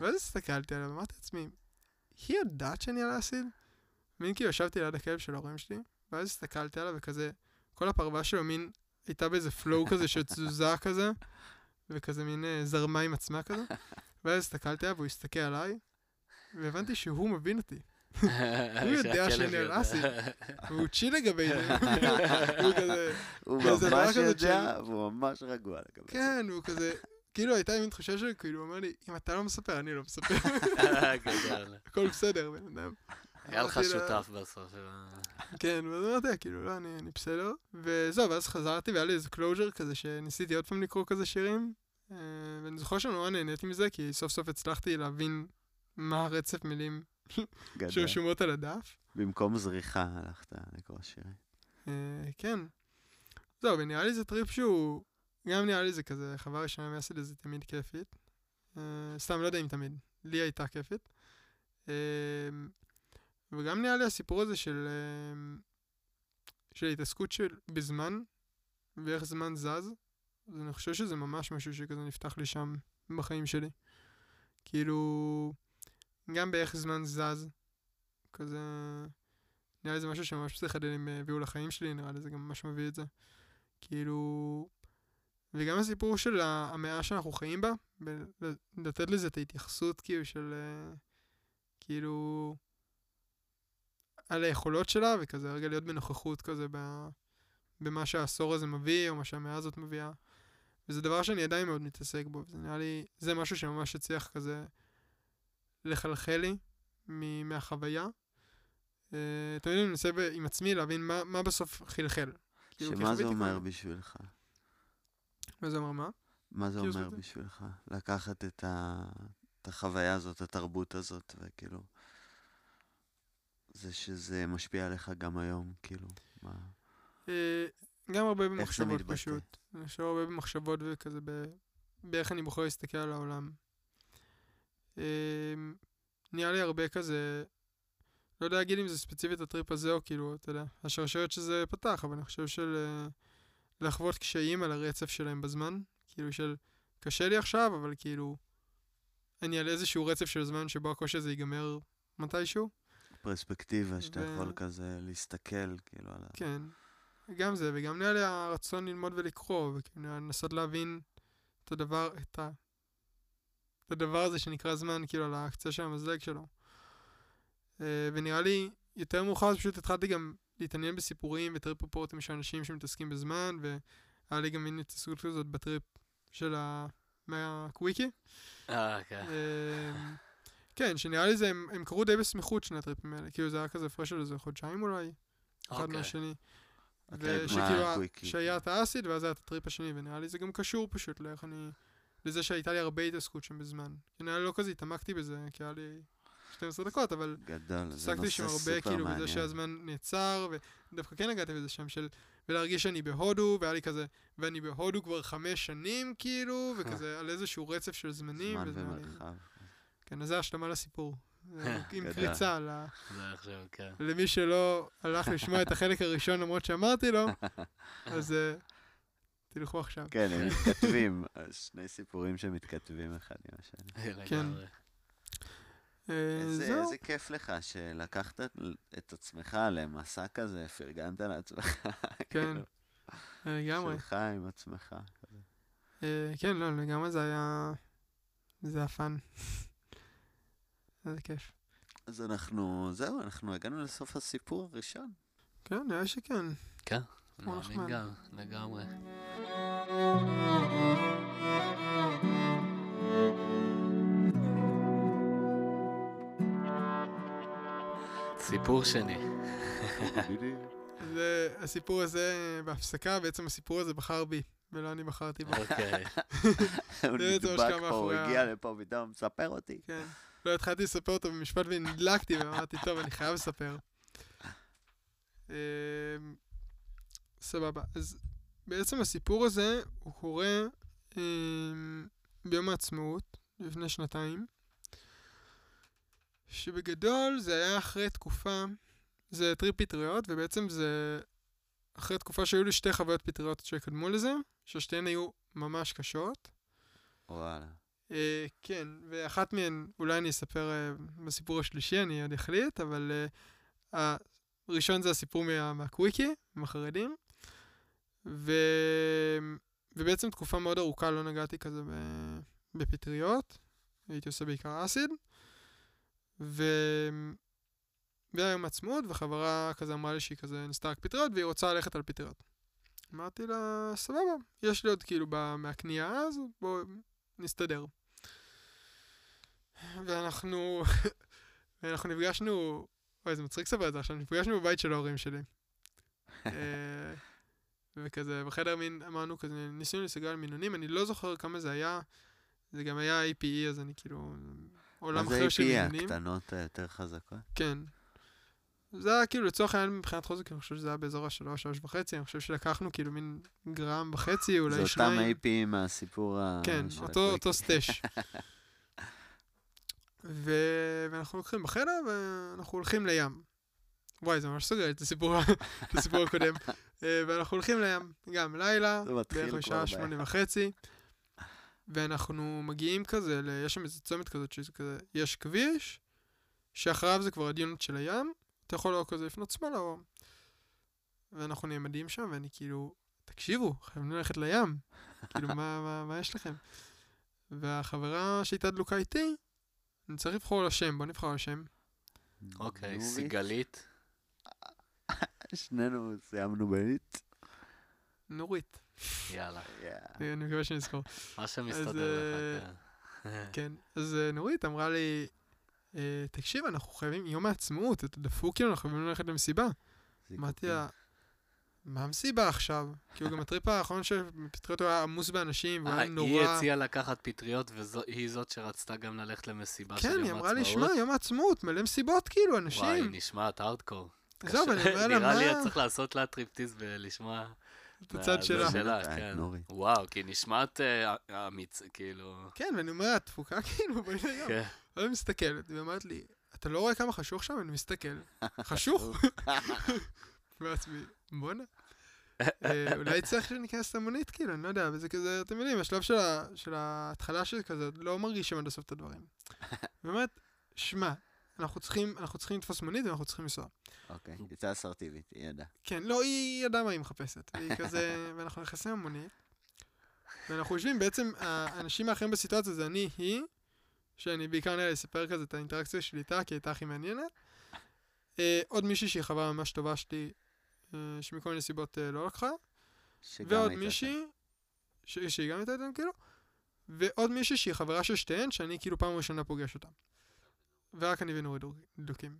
ואז הסתכלתי עליה ואמרתי לעצמי, היא יודעת שאני על אסיד? מין כאילו ישבתי ליד הכלב של ההורים שלי, ואז הסתכלתי עליה וכזה, כל הפרווה שלו מין הייתה באיזה פלואו כזה של תזוזה כזה, וכזה מין אה, זרמה עם עצמה כזה. ואז הסתכלתי עליו והוא הסתכל עליי, והבנתי שהוא מבין אותי. הוא יודע שאני על. והוא צ'יל לגבי זה. הוא כזה, הוא ממש יודע, והוא ממש רגוע לגבי זה. כן, הוא כזה, כאילו הייתה לי מין תחושה של, כאילו, הוא אומר לי, אם אתה לא מספר, אני לא מספר. הכל בסדר, בן אדם. היה לך שותף בסוף. אה, כן, ואז אמרתי כאילו, לא, אני, אני בסדר. וזהו, ואז חזרתי והיה לי איזה closure כזה שניסיתי עוד פעם לקרוא כזה שירים. אה, ואני זוכר שנורא נהניתי מזה, כי סוף סוף הצלחתי להבין מה הרצף מילים. שרשומות על הדף. במקום זריחה הלכת לקרוא שירים. אה, כן. זהו, ונראה לי זה טריפ שהוא, גם נראה לי זה כזה, חוויה ראשונה מאסיד זה תמיד כיפית. אה, סתם, לא יודע אם תמיד, לי הייתה כיפית. אה, וגם נראה לי הסיפור הזה של, של התעסקות של בזמן, ואיך זמן זז, אז אני חושב שזה ממש משהו שכזה נפתח לי שם בחיים שלי. כאילו, גם באיך זמן זז, כזה... נראה לי זה משהו שממש פסיכדלים אה, הביאו לחיים שלי, נראה לי זה גם ממש מביא את זה. כאילו... וגם הסיפור של המאה שאנחנו חיים בה, לתת לזה את ההתייחסות כאילו של... אה, כאילו... על היכולות שלה, וכזה רגע להיות בנוכחות כזה במה שהעשור הזה מביא, או מה שהמאה הזאת מביאה. וזה דבר שאני עדיין מאוד מתעסק בו, וזה נראה לי, זה משהו שממש הצליח כזה לחלחל לי מהחוויה. אה, תמיד אני מנסה ב- עם עצמי להבין מה, מה בסוף חלחל. כאילו, שמה זה אומר בשבילך? מה זה אומר מה? מה זה כאילו, אומר בשבילך? לקחת את ה- את החוויה הזאת, התרבות הזאת, וכאילו... זה שזה משפיע עליך גם היום, כאילו, מה... אה, גם הרבה במחשבות? פשוט. אני חושב הרבה במחשבות וכזה. באיך אני בוחר להסתכל על העולם. אה, נראה לי הרבה כזה, לא יודע להגיד אם זה ספציפית הטריפ הזה או כאילו, אתה יודע, השרשרת שזה פתח, אבל אני חושב של אה, לחוות קשיים על הרצף שלהם בזמן. כאילו של, קשה לי עכשיו, אבל כאילו, אני על איזשהו רצף של זמן שבו הקושי הזה ייגמר מתישהו. פרספקטיבה שאתה ו- יכול כזה להסתכל, כאילו, על ה... כן, גם זה, וגם נראה לי הרצון ללמוד ולקרוא, וכאילו לנסות להבין את הדבר, את, ה, את הדבר הזה שנקרא זמן, כאילו על הקצה של המזלג שלו. אה, ונראה לי, יותר מאוחר פשוט התחלתי גם להתעניין בסיפורים ו trip report ים של אנשים שמתעסקים בזמן, והיה לי גם מין התעסקות כזאת בטריפ של ה... מהקוויקי. אה, כן. אה, כן, שנראה לי זה, הם, הם קרו די בסמיכות שני הטריפים האלה, כאילו זה היה כזה הפרש של איזה חודשיים אולי, אחד אוקיי. מהשני. הטריפ ושכאילו, מהקוויקי. שהיה את האסיד ואז היה את הטריפ השני, ונראה לי זה גם קשור פשוט לאיך אני... לזה שהייתה לי הרבה התעסקות שם בזמן. לי לא כזה התעמקתי בזה, כי היה לי 12 דקות, אבל גדול, זה נושא שם הרבה כאילו בזה. שהזמן נעצר, ודווקא כן הגעתי בזה שם של... ולהרגיש שאני בהודו, והיה לי כזה, ואני בהודו כבר חמש שנים, כאילו, וכזה על איזשהו רצף של זמנים. זמן ומרחב. כן, אז זה השלמה לסיפור. זה עם. קריצה ל- כן. למי שלא הלך לשמוע את החלק הראשון למרות שאמרתי לו, אז אה, תלכו עכשיו. כן, הם מתכתבים, שני סיפורים שמתכתבים אחד עם השני. אה, איזה זהו. איזה כיף לך שלקחת את עצמך למסע כזה, פרגנת לעצמך. כן, כאילו, אה, לגמרי. שלך עם עצמך. אה, כן, לא, לגמרי זה היה... זה היה fun. איזה כיף. אז אנחנו, זהו, אנחנו הגענו לסוף הסיפור הראשון. כן, נראה שכן. כן, כמו. גם, לגמרי. סיפור שני. זה, הסיפור הזה בהפסקה, בעצם הסיפור הזה בחר בי, ולא אני בחרתי בו. אוקיי. הוא נדבק פה, הוא הגיע לפה פתאום, מספר אותי. כן. לא התחלתי לספר אותו במשפט ונדלקתי ואמרתי, טוב, אני חייב לספר. סבבה. אז בעצם הסיפור הזה, הוא קורה אמ, ביום העצמאות, לפני שנתיים, שבגדול זה היה אחרי תקופה, זה טריפ פטריות, ובעצם זה אחרי תקופה שהיו לי שתי חוויות פטריות שקדמו לזה, ששתיהן היו ממש קשות. וואלה. אה, כן, ואחת מהן, אולי אני אספר אה, בסיפור השלישי, אני עוד אחליט, אבל אה, הראשון זה הסיפור מה, מהקוויקי, עם החרדים, ו, ובעצם תקופה מאוד ארוכה לא נגעתי כזה ב, בפטריות, הייתי עושה בעיקר אסיד, ו... והיה יום עצמאות, וחברה כזה אמרה לי שהיא כזה ניסתה רק פטריות, והיא רוצה ללכת על פטריות. אמרתי לה, סבבה, יש לי עוד כאילו מהקנייה אז, בואו נסתדר. ואנחנו, ואנחנו נפגשנו, אוי, זה מצחיק לספר את זה עכשיו, נפגשנו בבית של ההורים שלי. אה, וכזה, בחדר מין אמרנו כזה, ניסינו להסתכל על מינונים, אני לא זוכר כמה זה היה, זה גם היה APE, אז אני כאילו, עולם זה אחר של AP, מינונים. הקטנות היותר חזקות? כן. זה היה כאילו לצורך העניין מבחינת חוזק, אני חושב שזה היה באזור השלוש, שלוש וחצי, אני חושב שלקחנו כאילו מין גרם וחצי, זה אולי אותם שניים. AP מהסיפור ה... כן, אותו. אותו סטש. ו... ואנחנו לוקחים בחדר ואנחנו הולכים לים. וואי, זה ממש סוגר את הסיפור, את הסיפור הקודם. אה, ואנחנו הולכים לים, גם לילה, בערך בשעה שמונה וחצי. ואנחנו מגיעים כזה, ל... יש שם איזה צומת כזאת שזה כזה, יש כביש, שאחריו זה כבר הדיונות של הים, אתה יכול או כזה לפנות שמאלה או... ואנחנו נעמדים שם, ואני כאילו, תקשיבו, חייבים ללכת לים. כאילו, מה, מה, מה יש לכם? והחברה שהייתה דלוקה איתי, אני צריך לבחור לה שם, בוא נבחר לה שם. אוקיי? סיגלית. שנינו סיימנו בנית. נורית. יאללה. אני מקווה שנזכור. מה שמסתדר אה, לך, כן. כן, אז אה, נורית אמרה לי, אה, תקשיב, אנחנו חייבים, יום העצמאות, אתה דפוק כאילו, אנחנו חייבים ללכת למסיבה. אמרתי לה, מה המסיבה עכשיו? כאילו גם הטריפ האחרון של פטריות הוא היה עמוס באנשים, והוא אה, היה היא נורא... הציעה לקחת פטריות, והיא זאת שרצתה גם ללכת למסיבה של כן, יום היא העצמאות. אמרה לי, שמע, יום העצמאות, מלא מסיבות, כאילו, וואי, אנשים. נשמעת הארדקור. זהו, ואני אומר לה, נראה לי מה? צריך לעשות לה טריפטיז ולשמוע... את הצד מה- שלה. די, כן. וואו, כי נשמעת אה, אמיץ, כאילו... כן, ואני אומר, דפוקה כאילו, בואי נראה. כן. אני מסתכלת, והיא אומרת לי, אתה לא רואה כמה חשוך שם? אני מסתכל. חשוך? בעצמי, בואנה. אה, אולי צריך שניכנס למונית, כאילו, אני לא יודע, וזה כזה, אתם יודעים, השלב של ההתחלה של כזה, לא מרגישים עד הסוף את הדברים. באמת, שמע, אנחנו צריכים לתפוס מונית ואנחנו צריכים לנסוע. אוקיי, יצאה אסרטיבית, היא ידעה. כן, לא, היא ידעה מה היא מחפשת. והיא כזה, ואנחנו נכנסים למונית, ואנחנו יושבים, בעצם, האנשים האחרים בסיטואציה זה אני, היא, שאני בעיקר נראה לי אספר כזה את האינטראקציה שלי איתה, כי היא הייתה הכי מעניינת. אה, עוד מישהי שהיא חברה ממש טובה שלי, אה, שמכל מיני סיבות אה, לא לקחה. ועוד מישהי, ש- שהיא גם הייתה איתנו כאילו, ועוד מישהי שהיא חברה של שתיהן, שאני כאילו פעם ראשונה פוגש אותה. ורק אני ונורית דלוקים.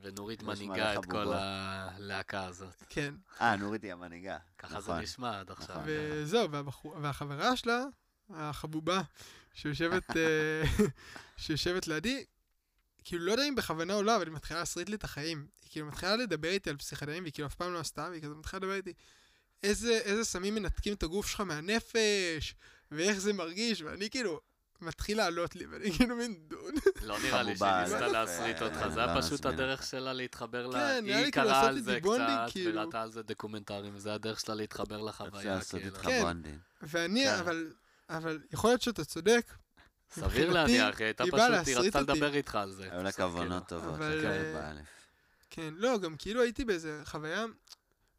ונורית מנהיגה את כל. הלהקה הזאת. כן. אה, נורית היא המנהיגה. ככה זה נכון. נשמע עד עכשיו. נכון. וזהו, והחברה שלה, החבובה, שיושבת, אה, שיושבת לידי, כאילו לא יודע אם בכוונה או לא, אבל היא מתחילה להסריט לי את החיים. היא כאילו מתחילה לדבר איתי על פסיכדלים, והיא כאילו אף פעם לא עשתה, והיא כזה מתחילה לדבר איתי, איזה, איזה סמים מנתקים את הגוף שלך מהנפש, ואיך זה מרגיש, ואני כאילו, מתחיל לעלות לי, ואני כאילו מין דון. לא נראה לי שהיא ניסתה להסריט אה, אותך, אה, זה היה לא פשוט הדרך. שלה להתחבר ל... כן, היא כאילו קראה על זה קצת, כאילו. וראתה על זה דוקומנטרים, וזה הדרך שלה להתחבר אפשר לחוויה, לעשות כאילו. איתך כן. ואני, כן. אבל, אבל יכול להיות שאתה צודק, סביר להניח, היא הייתה פשוט, היא רצתה. לדבר איתך על זה. היו לה כוונות כאילו. טובות, זה אה. כן, לא, גם כאילו הייתי באיזה חוויה,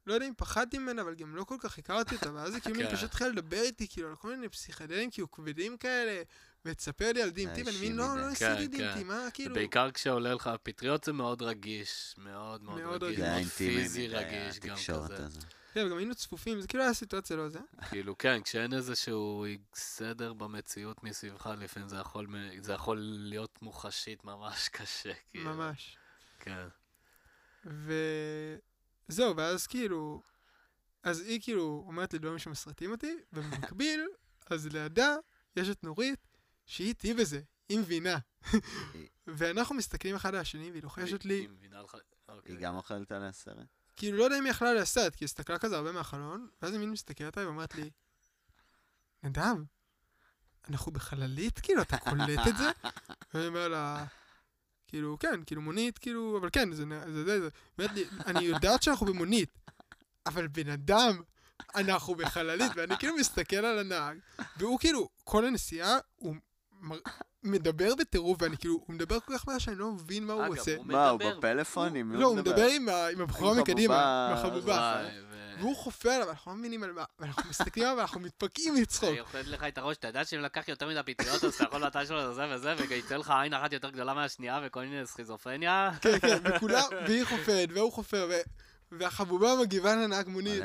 לא יודע אם פחדתי ממנה, אבל גם לא כל כך הכרתי אותה, ואז היא כאילו כן. פשוט התחילה לדבר איתי, כאילו, על כל מיני פסיכדלים כאילו כבדים כאלה, ותספר לי על DMT, ואני מין, לא. לא ניסיתי. DMT, מה, כאילו... בעיקר כשעולה לך, פטריות זה מאוד רגיש, מאוד מאוד רגיש, רגיש. זה היה מאוד אינטימי פיזי רגיש גם התקשורת כזה. הזו. כן, וגם היינו צפופים, זה כאילו היה סיטואציה לא זה. כאילו, כן, כשאין איזשהו סדר במציאות מסביבך, לפעמים זה יכול, מ- זה יכול להיות מוחשית ממש קשה, כאילו. ממש. כן. וזהו, ואז כאילו, אז היא כאילו אומרת לי דברים שמסרטים אותי, ובמקביל, אז לידה יש את נורית, שהיא איתי בזה, היא מבינה. ואנחנו מסתכלים אחד על השני, והיא לוחשת לי, היא מבינה לך, אוקיי. היא גם אוכלת עליה סרט? כאילו, לא יודע אם היא יכלה לעשות, כי היא הסתכלה כזה הרבה מהחלון, ואז היא מין מסתכלת עליי ואומרת לי, נדב, אנחנו בחללית? כאילו, אתה קולט את זה? ואני אומר לה, כאילו, כן, כאילו מונית, כאילו, אבל כן, זה זה, זה, זה. לי, אני יודעת שאנחנו במונית, אבל בן אדם, אנחנו בחללית, ואני כאילו מסתכל על הנהג, והוא כאילו, כל הנסיעה, הוא מר- מדבר בטירוף, ואני כאילו, הוא מדבר כל כך מהר שאני לא מבין מה הוא עושה. מה, הוא. בפלאפון? לא, הוא מדבר עם הבחורה מקדימה, עם חבובה, החבובה. והוא חופר עליו, אנחנו לא מבינים על מה, ואנחנו מסתכלים עליו ואנחנו מתפקעים מצחוק. אני אוכל לך את הראש, אתה יודע שאם לקח יותר מדי פטריות, אז אתה יכול מתישהו לזה וזה, וייצא לך עין אחת יותר גדולה מהשנייה, וכל מיני סכיזופרניה. כן, כן, וכולם, והיא חופרת, והוא חופר, ו- והחבובה מגיבה לנהג מונית.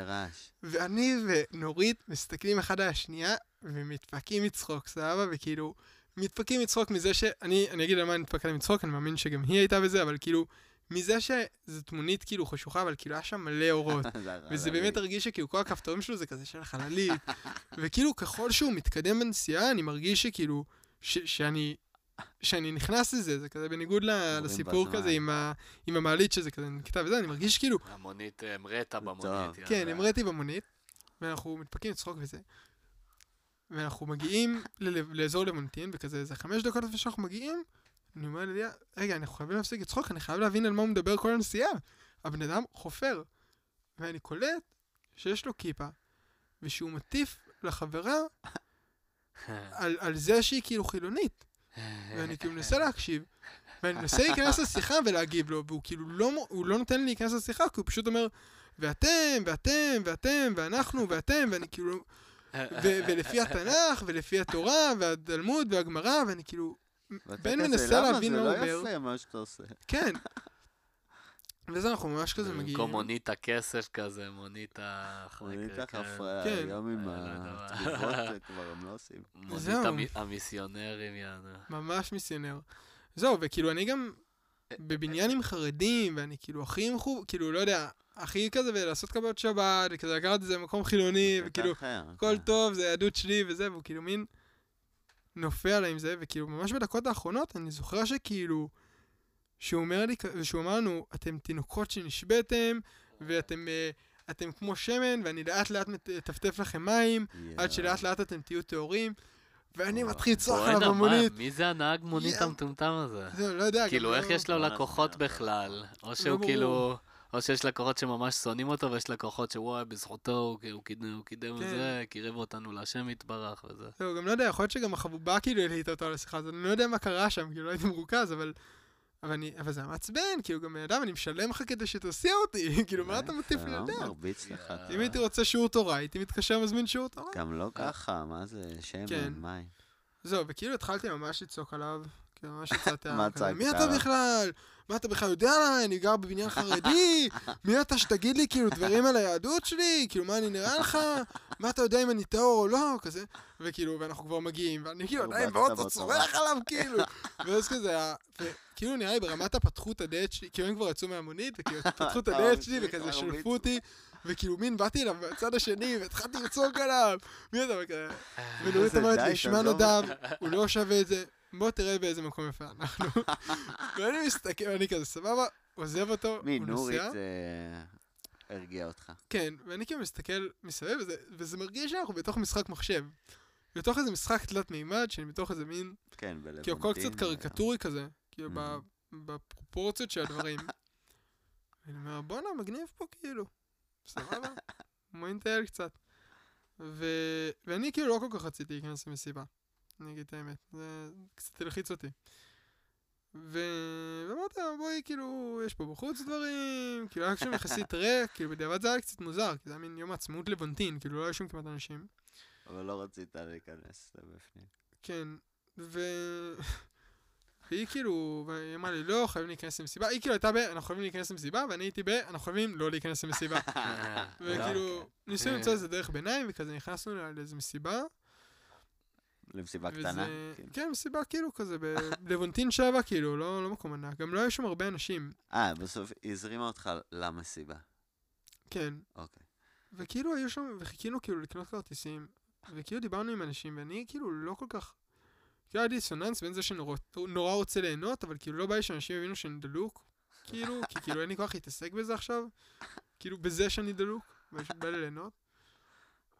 ואני ונורית מסתכלים אחד על השנייה, ומתפקים מצחוק, סבבה? וכאילו, מתפקים מצחוק מזה ש... אני, אני אגיד על מה אני מתפק עליהם מצחוק, אני מאמין שגם היא הייתה בזה, אבל כאילו, מזה שזאת מונית כאילו חשוכה, אבל כאילו היה שם מלא אורות. זה וזה. באמת הרגיש שכאילו כל הכפתורים שלו זה כזה של חללית. וכאילו ככל שהוא מתקדם בנסיעה, אני מרגיש שכאילו, ש, שאני, שאני נכנס לזה, זה כזה בניגוד לסיפור. כזה עם, ה, עם המעלית שזה כזה נקטע וזה, אני מרגיש כאילו, המונית אה, המראת במונית. טוב. יאללה. כן, המראתי במונית, ואנחנו מתפקים לצחוק וזה. ואנחנו מגיעים ל- לאזור למונטין, וכזה איזה חמש דקות לפני שאנחנו מגיעים, אני אומר לליה, רגע, אנחנו חייבים להפסיק לצחוק, אני חייב להבין על מה הוא מדבר כל הנסיעה. הבן אדם חופר. ואני קולט שיש לו כיפה, ושהוא מטיף לחברה על, על זה שהיא כאילו חילונית. ואני כאילו מנסה להקשיב, ואני מנסה להיכנס לשיחה ולהגיב לו, והוא כאילו לא, לא נותן לי להיכנס לשיחה, כי הוא פשוט אומר, ואתם, ואתם, ואתם, ואנחנו, ואתם, ואני כאילו, ו- ולפי התנ"ך, ולפי התורה, והתלמוד, והגמרא, ואני כאילו, בן מנסה? להבין מה הוא זה לא אומר. יפה מה שאתה עושה. כן. וזה אנחנו ממש כזה מגיעים. במקום מונית הכסף כזה, מונית ה... מונית כן. החפרה, כן. היום עם אה, לא יודע מה. התגובות אה, כבר הם לא עושים. מונית המיסיונרים, יאנו. ממש מיסיונר. זהו, וכאילו אני גם, בבניין עם חרדים, ואני כאילו הכי מחו, כאילו, לא יודע, הכי כזה, ולעשות קבלות שבת, וכזה לקחת את זה למקום חילוני, וכאילו, הכל כן. טוב, זה היהדות שלי וזה, והוא כאילו מין נופל עליי עם זה, וכאילו ממש בדקות האחרונות אני זוכר שכאילו, שהוא אומר לי, שהוא אמר לנו, אתם תינוקות שנשבתם, ואתם אה, אתם כמו שמן, ואני לאט לאט מטפטף לכם מים, עד יואו. שלאט לאט אתם תהיו טהורים, ואני. מתחיל לצרוח עליו במונית. מי זה הנהג מונית. המטומטם הזה? זהו, לא יודע, כאילו, איך לא- יש לו לקוחות נסביר בכלל? או שהוא ברור. כאילו... או שיש לקוחות שממש שונאים אותו, ויש לקוחות שוואי, בזכותו הוא כאילו קידם, הוא קידם את כן. זה, קירב אותנו להשם יתברך וזה. זהו, גם לא יודע, יכול להיות שגם החבובה כאילו העלית אותו על השיחה הזאת, אני לא יודע מה קרה שם, כאילו לא הייתי מרוכז, אבל... אבל, אני, אבל זה מעצבן, כאילו גם בן אדם, אני משלם לך כדי שתסיע אותי, כאילו מה אתה מטיף לי לא לדעת? מרביץ לך. יאללה. אם הייתי רוצה שיעור תורה, הייתי מתקשר מזמין שיעור תורה. גם לא ככה, מה זה, כן. שמן, מים. זהו, וכאילו התחלתי ממש לצעוק עליו, כאילו ממש יצאתי מה עליו, צעקת מי אתה עליו?" בכלל? מה אתה בכלל יודע עליי? אני גר בבניין חרדי? מי אתה שתגיד לי כאילו דברים על היהדות שלי? כאילו מה אני נראה לך? מה אתה יודע אם אני טהור או לא? כזה, וכאילו, ואנחנו כבר מגיעים, ואני כאילו עדיין באוטו. צורח עליו כאילו, ואז כזה, וכאילו נראה לי ברמת הפתחות הדלת שלי, כאילו הם כבר יצאו מהמונית, וכאילו פתחו את אתה הדלת שלי וכזה. שלפו אותי, וכאילו מין באתי אליו מהצד השני, והתחלתי לצעוק עליו, מי אתה וכזה, ונורית איזה אומרת די, לי, שמע נדב, הוא לא שווה את זה, בוא תראה באיזה מקום יפה אנחנו. ואני מסתכל, ואני כזה, סבבה, עוזב אותו, מי, הוא נורית נוסע. אה, הרגיע אותך. כן, ואני כאילו מסתכל מסביב, וזה, וזה מרגיש שאנחנו בתוך משחק מחשב. בתוך איזה משחק תלת מימד, שאני בתוך איזה מין, כן, בלבנטין. כאילו הכל קצת קריקטורי כזה, כאילו. בפרופורציות של הדברים. ואני אומר, בואנה, מגניב פה כאילו, סבבה, בוא נטייל קצת. ו... ואני כאילו לא כל כך רציתי להיכנס למסיבה, אני אגיד את האמת, זה קצת הלחיץ אותי. ו... ואמרתי לה, בואי, כאילו, יש פה בחוץ דברים, כאילו היה שם יחסית ריק, כאילו בדיעבד זה היה קצת מוזר, כי זה היה מין יום העצמאות לבונטין, כאילו לא היה שם כמעט אנשים. אבל לא רצית להיכנס לבפנים. כן, ו... והיא כאילו, והיא אמרה לי, לא, חייבים להיכנס למסיבה. היא כאילו הייתה ב, אנחנו חייבים להיכנס למסיבה, ואני הייתי ב, אנחנו חייבים לא להיכנס למסיבה. וכאילו, ניסינו למצוא איזה דרך ביניים, וכזה נכנסנו לאיזה מסיבה. למסיבה וזה- קטנה. כן. כן, מסיבה כאילו כזה, בלוונטין 7, כאילו, לא לא מקום ענק. גם לא היו שם הרבה אנשים. אה, בסוף היא הזרימה אותך למסיבה. כן. אוקיי. וכאילו היו שם, וחיכינו כאילו לקנות כרטיסים, וכאילו דיברנו עם אנשים, ואני כאילו לא כל כך... כאילו היה דיסוננס בין זה שנורא נורא רוצה ליהנות, אבל כאילו לא בא לי שאנשים יבינו שאני דלוק, כאילו, כי כאילו אין לי כוח להתעסק בזה עכשיו, כאילו בזה שאני דלוק, ופשוט בא לי ליהנות.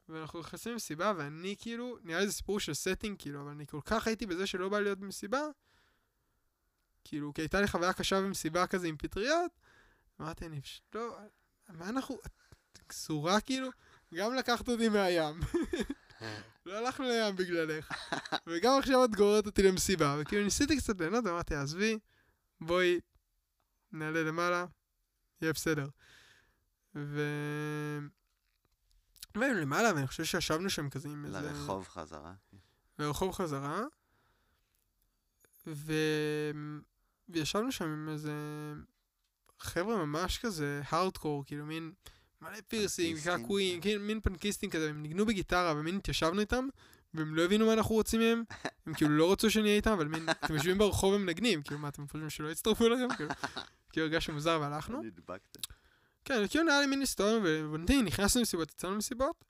ואנחנו נכנסים למסיבה, ואני כאילו, נראה לי זה סיפור של setting, כאילו, אבל אני כל כך הייתי בזה שלא בא להיות במסיבה, כאילו, כי הייתה לי חוויה קשה במסיבה כזה עם פטריות, אמרתי, אני פשוט לא, מה אנחנו, את גסורה כאילו? גם לקחת אותי מהים. לא הלכנו לים בגללך. וגם עכשיו את גוררת אותי למסיבה, וכאילו ניסיתי קצת ליהנות, ואמרתי, עזבי, בואי, נעלה למעלה, יהיה בסדר. ו... והיינו למעלה, ואני חושב שישבנו שם כזה עם איזה... לרחוב חזרה. לרחוב חזרה, ו... וישבנו שם עם איזה חבר'ה ממש כזה הארדקור, כאילו מין מלא פירסינג? קעקועים, כן, מין פנקיסטים כזה, הם ניגנו בגיטרה ומין התיישבנו איתם, והם לא הבינו מה אנחנו רוצים מהם, הם כאילו לא רצו שנהיה איתם, אבל מין, אתם יושבים ברחוב ומנגנים, כאילו מה אתם חושבים שלא יצטרפו אליכם? כאילו, כאילו הרגשנו מוזר והלכנו. נדבקת. כן, כאילו נראה לי מין הסתובבנו ובנתיים, נכנסנו למסיבות, יצאנו למסיבות.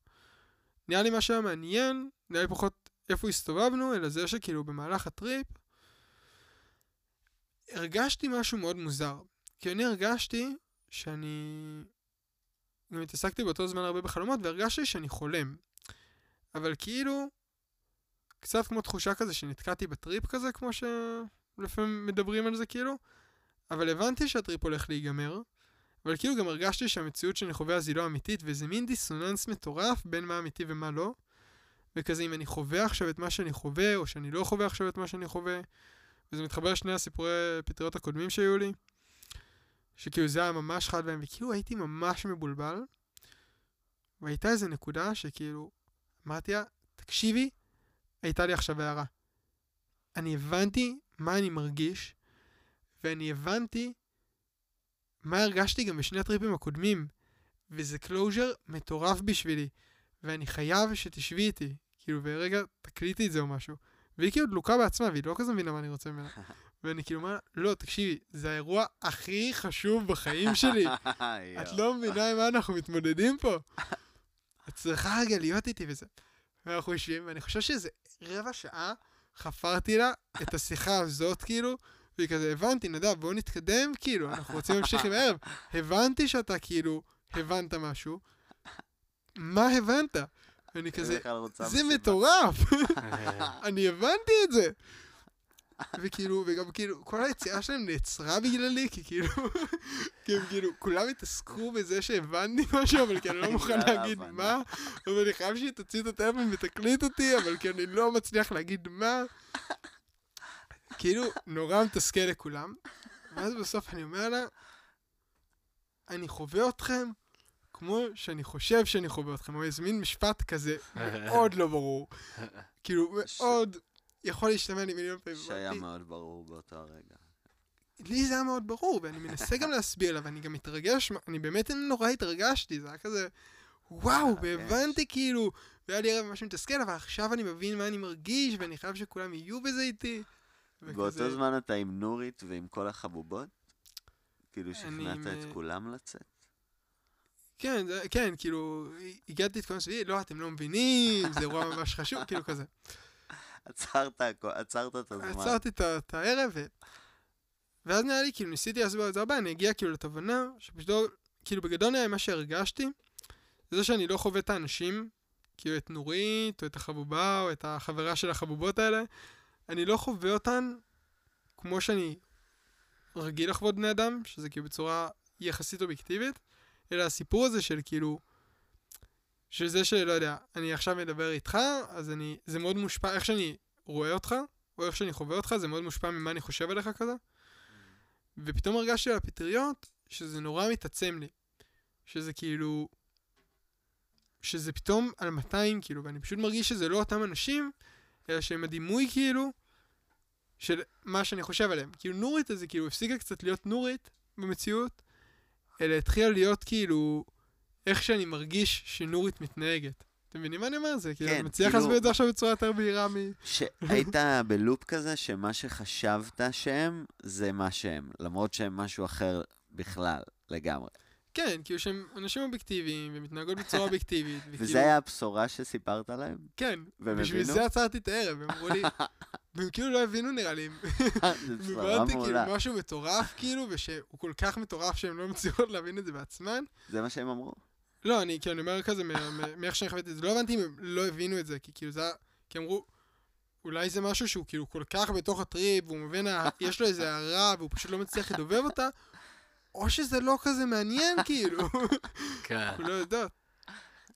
נראה לי מה שהיה מעניין, נראה לי פחות איפה הסתובבנו, אלא זה שכאילו במהלך הטריפ, הרגשתי משהו מאוד מוזר. כי אני הרגשתי שאני... גם התעסקתי באותו זמן הרבה בחלומות, והרגשתי שאני חולם. אבל כאילו, קצת כמו תחושה כזה שנתקעתי בטריפ כזה, כמו שלפעמים מדברים על זה כאילו, אבל הבנתי שהטריפ הולך להיגמר, אבל כאילו גם הרגשתי שהמציאות שאני חווה אז היא לא אמיתית, וזה מין דיסוננס מטורף בין מה אמיתי ומה לא. וכזה אם אני חווה עכשיו את מה שאני חווה, או שאני לא חווה עכשיו את מה שאני חווה. וזה מתחבר לשני הסיפורי פטריות הקודמים שהיו לי. שכאילו זה היה ממש חד בהם, וכאילו הייתי ממש מבולבל. והייתה איזו נקודה שכאילו, אמרתי לה, תקשיבי, הייתה לי עכשיו הערה. אני הבנתי מה אני מרגיש, ואני הבנתי מה הרגשתי גם בשני הטריפים הקודמים, וזה closure מטורף בשבילי, ואני חייב שתשבי איתי, כאילו, ורגע תקליטי את זה או משהו. והיא כאילו דלוקה בעצמה, והיא לא כזה מבינה מה אני רוצה ממנה. ואני כאילו אומר, לא, תקשיבי, זה האירוע הכי חשוב בחיים שלי. את לא מבינה עם מה אנחנו מתמודדים פה. את צריכה רגע להיות איתי וזה. ואנחנו יושבים, ואני חושב שזה רבע שעה חפרתי לה את השיחה הזאת, כאילו, והיא כזה, הבנתי, נדב, בואו נתקדם, כאילו, אנחנו רוצים להמשיך עם הערב. הבנתי שאתה, כאילו, הבנת משהו. מה הבנת? ואני כזה, זה מטורף! אני הבנתי את זה! וכאילו, וגם כאילו, כל היציאה שלהם נעצרה בגללי, כי כאילו, כי הם כאילו, כולם התעסקו בזה שהבנתי משהו, אבל כי אני לא מוכן להגיד מה, אבל אני חייב שהיא תוציא את הטלפון ותקליט אותי, אבל כי אני לא מצליח להגיד מה. כאילו, נורא מתסכל לכולם. ואז בסוף אני אומר לה, אני חווה אתכם כמו שאני חושב שאני חווה אתכם. הוא איזה מין משפט כזה מאוד לא ברור. כאילו, מאוד יכול להשתמע לי מיליון פעמים. שהיה מאוד ברור באותו הרגע. לי זה היה מאוד ברור, ואני מנסה גם להסביר לה, ואני גם מתרגש, אני באמת נורא התרגשתי, זה היה כזה, וואו, והבנתי כאילו, והיה לי ערב ממש מתסכל, אבל עכשיו אני מבין מה אני מרגיש, ואני חייב שכולם יהיו בזה איתי. באותו זמן אתה עם נורית ועם כל החבובות? כאילו שכנעת את כולם לצאת? כן, כן, כאילו, הגעתי את כל הסביבי, לא, אתם לא מבינים, זה אירוע ממש חשוב, כאילו כזה. עצרת, עצרת את הזמן. עצרתי את הערב. ואז נראה לי, כאילו, ניסיתי להסביר את זה הרבה, אני אגיע כאילו לתובנה, שפשוט, לא, כאילו, בגדול נראה מה שהרגשתי, זה שאני לא חווה את האנשים, כאילו, את נורית, או את החבובה, או את החברה של החבובות האלה, אני לא חווה אותן כמו שאני רגיל לחוות בני אדם, שזה כאילו בצורה יחסית אובייקטיבית, אלא הסיפור הזה של כאילו, של זה שלא יודע, אני עכשיו מדבר איתך, אז אני, זה מאוד מושפע, איך שאני רואה אותך, או איך שאני חווה אותך, זה מאוד מושפע ממה אני חושב עליך כזה. ופתאום הרגשתי על הפטריות, שזה נורא מתעצם לי. שזה כאילו, שזה פתאום על 200, כאילו, ואני פשוט מרגיש שזה לא אותם אנשים, אלא שהם הדימוי, כאילו, של מה שאני חושב עליהם. כאילו, נורית הזה, כאילו, הפסיקה קצת להיות נורית במציאות, אלא התחילה להיות, כאילו, איך שאני מרגיש שנורית מתנהגת. אתם מבינים מה אני אומר? זה כאילו, כן, אני מצליח כאילו... להסביר את זה עכשיו בצורה יותר בהירה מ... שהיית בלופ כזה שמה שחשבת שהם, זה מה שהם, למרות שהם משהו אחר בכלל, לגמרי. כן, כאילו שהם אנשים אובייקטיביים, ומתנהגות בצורה אובייקטיבית. וכאילו... וזה היה הבשורה שסיפרת להם? כן, בשביל זה עצרתי את הערב, הם אמרו לי, והם כאילו לא הבינו נראה לי. זה בשורה מעולה. כאילו משהו מטורף, כאילו, ושהוא כל כך מטורף שהם לא מצליחות להבין את זה בעצמן. זה מה שהם אמרו? לא, אני כאילו, אני אומר כזה, מאיך שאני חוויתי את זה, לא הבנתי אם הם לא הבינו את זה, כי כאילו זה היה, כי אמרו, אולי זה משהו שהוא כאילו כל כך בתוך הטריפ, והוא מבין, יש לו איזה הערה, והוא פשוט לא מצליח לדובב אותה, או שזה לא כזה מעניין, כאילו. כן. אנחנו לא יודעות.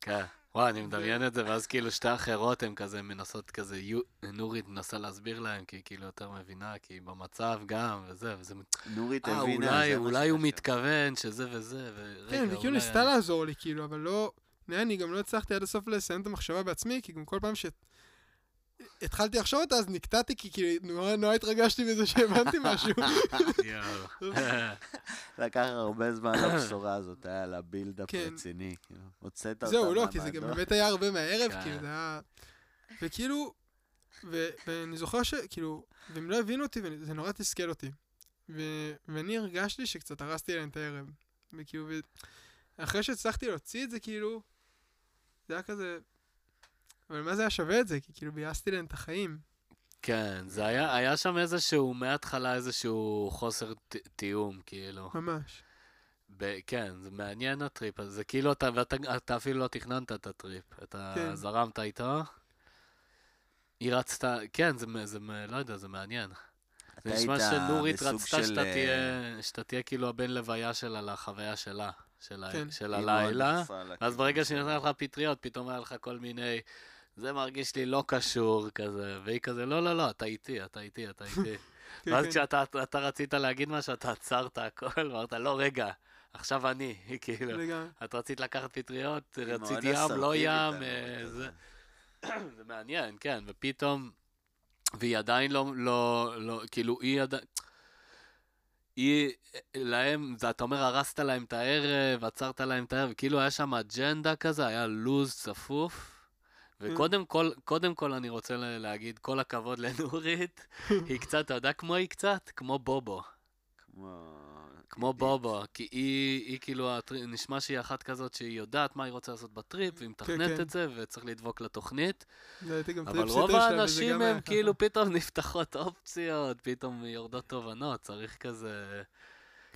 כן. וואי, אני מדמיין את זה, ואז כאילו שתי אחרות הן כזה מנסות כזה, נורית מנסה להסביר להם, כי היא כאילו יותר מבינה, כי היא במצב גם, וזה, וזה... נורית הבינה, זה מה ש... אולי הוא מתכוון שזה וזה, ורגע, כן, היא כאילו ניסתה לעזור לי, כאילו, אבל לא... אני גם לא הצלחתי עד הסוף לסיים את המחשבה בעצמי, כי גם כל פעם ש... התחלתי לחשוב אותה, אז נקטעתי, כי כאילו נורא נורא התרגשתי מזה שהבנתי משהו. לקח הרבה זמן לבשורה הזאת, היה לה בילדאפ כן. רציני, כאילו, הוצאת אותה זהו, לא, כי זה גם באמת היה הרבה מהערב, כן. כאילו, זה היה... וכאילו, ואני זוכר שכאילו, והם לא הבינו אותי, וזה נורא תסכל אותי. ואני הרגשתי שקצת הרסתי להם את הערב. וכאילו, אחרי שהצלחתי להוציא את זה, כאילו, זה היה כזה, אבל מה זה היה שווה את זה? כי כאילו ביאסתי להם את החיים. כן, זה היה, היה שם איזשהו, מההתחלה איזשהו חוסר ת, תיאום, כאילו. ממש. ב- כן, זה מעניין הטריפ הזה, זה כאילו אתה, ואתה אתה אפילו לא תכננת את הטריפ, אתה כן. זרמת איתו. היא רצתה, כן, זה, זה, לא יודע, זה מעניין. זה נשמע שנורית רצתה שאתה, של... תהיה, שאתה תהיה כאילו הבן לוויה שלה לחוויה שלה, של, כן. של הלילה, ואז ברגע שהיא נתנה לך פטריות, פתאום היה לך כל מיני... זה מרגיש לי לא קשור כזה, והיא כזה, לא, לא, לא, אתה איתי, אתה איתי, אתה איתי. כן, ואז כן. כשאתה רצית להגיד משהו, אתה עצרת הכל, ואמרת, לא, רגע, עכשיו אני, כאילו. את רצית לקחת פטריות, רצית ים, לא ים, אה, זה... זה מעניין, כן, ופתאום, והיא עדיין לא, לא, לא, כאילו, היא עדיין... היא, להם, אתה אומר, הרסת להם את הערב, עצרת להם את הערב, כאילו היה שם אג'נדה כזה, היה לוז צפוף. וקודם כל, קודם כל אני רוצה להגיד כל הכבוד לנורית, היא קצת, אתה יודע כמו היא קצת? כמו בובו. כמו... כמו. בובו, כי היא, היא כאילו, נשמע שהיא אחת כזאת שהיא יודעת מה היא רוצה לעשות בטריפ, והיא מתכננת כן. את זה, וצריך לדבוק לתוכנית. אבל רוב האנשים הם. כאילו פתאום נפתחות אופציות, פתאום יורדות תובנות, צריך כזה...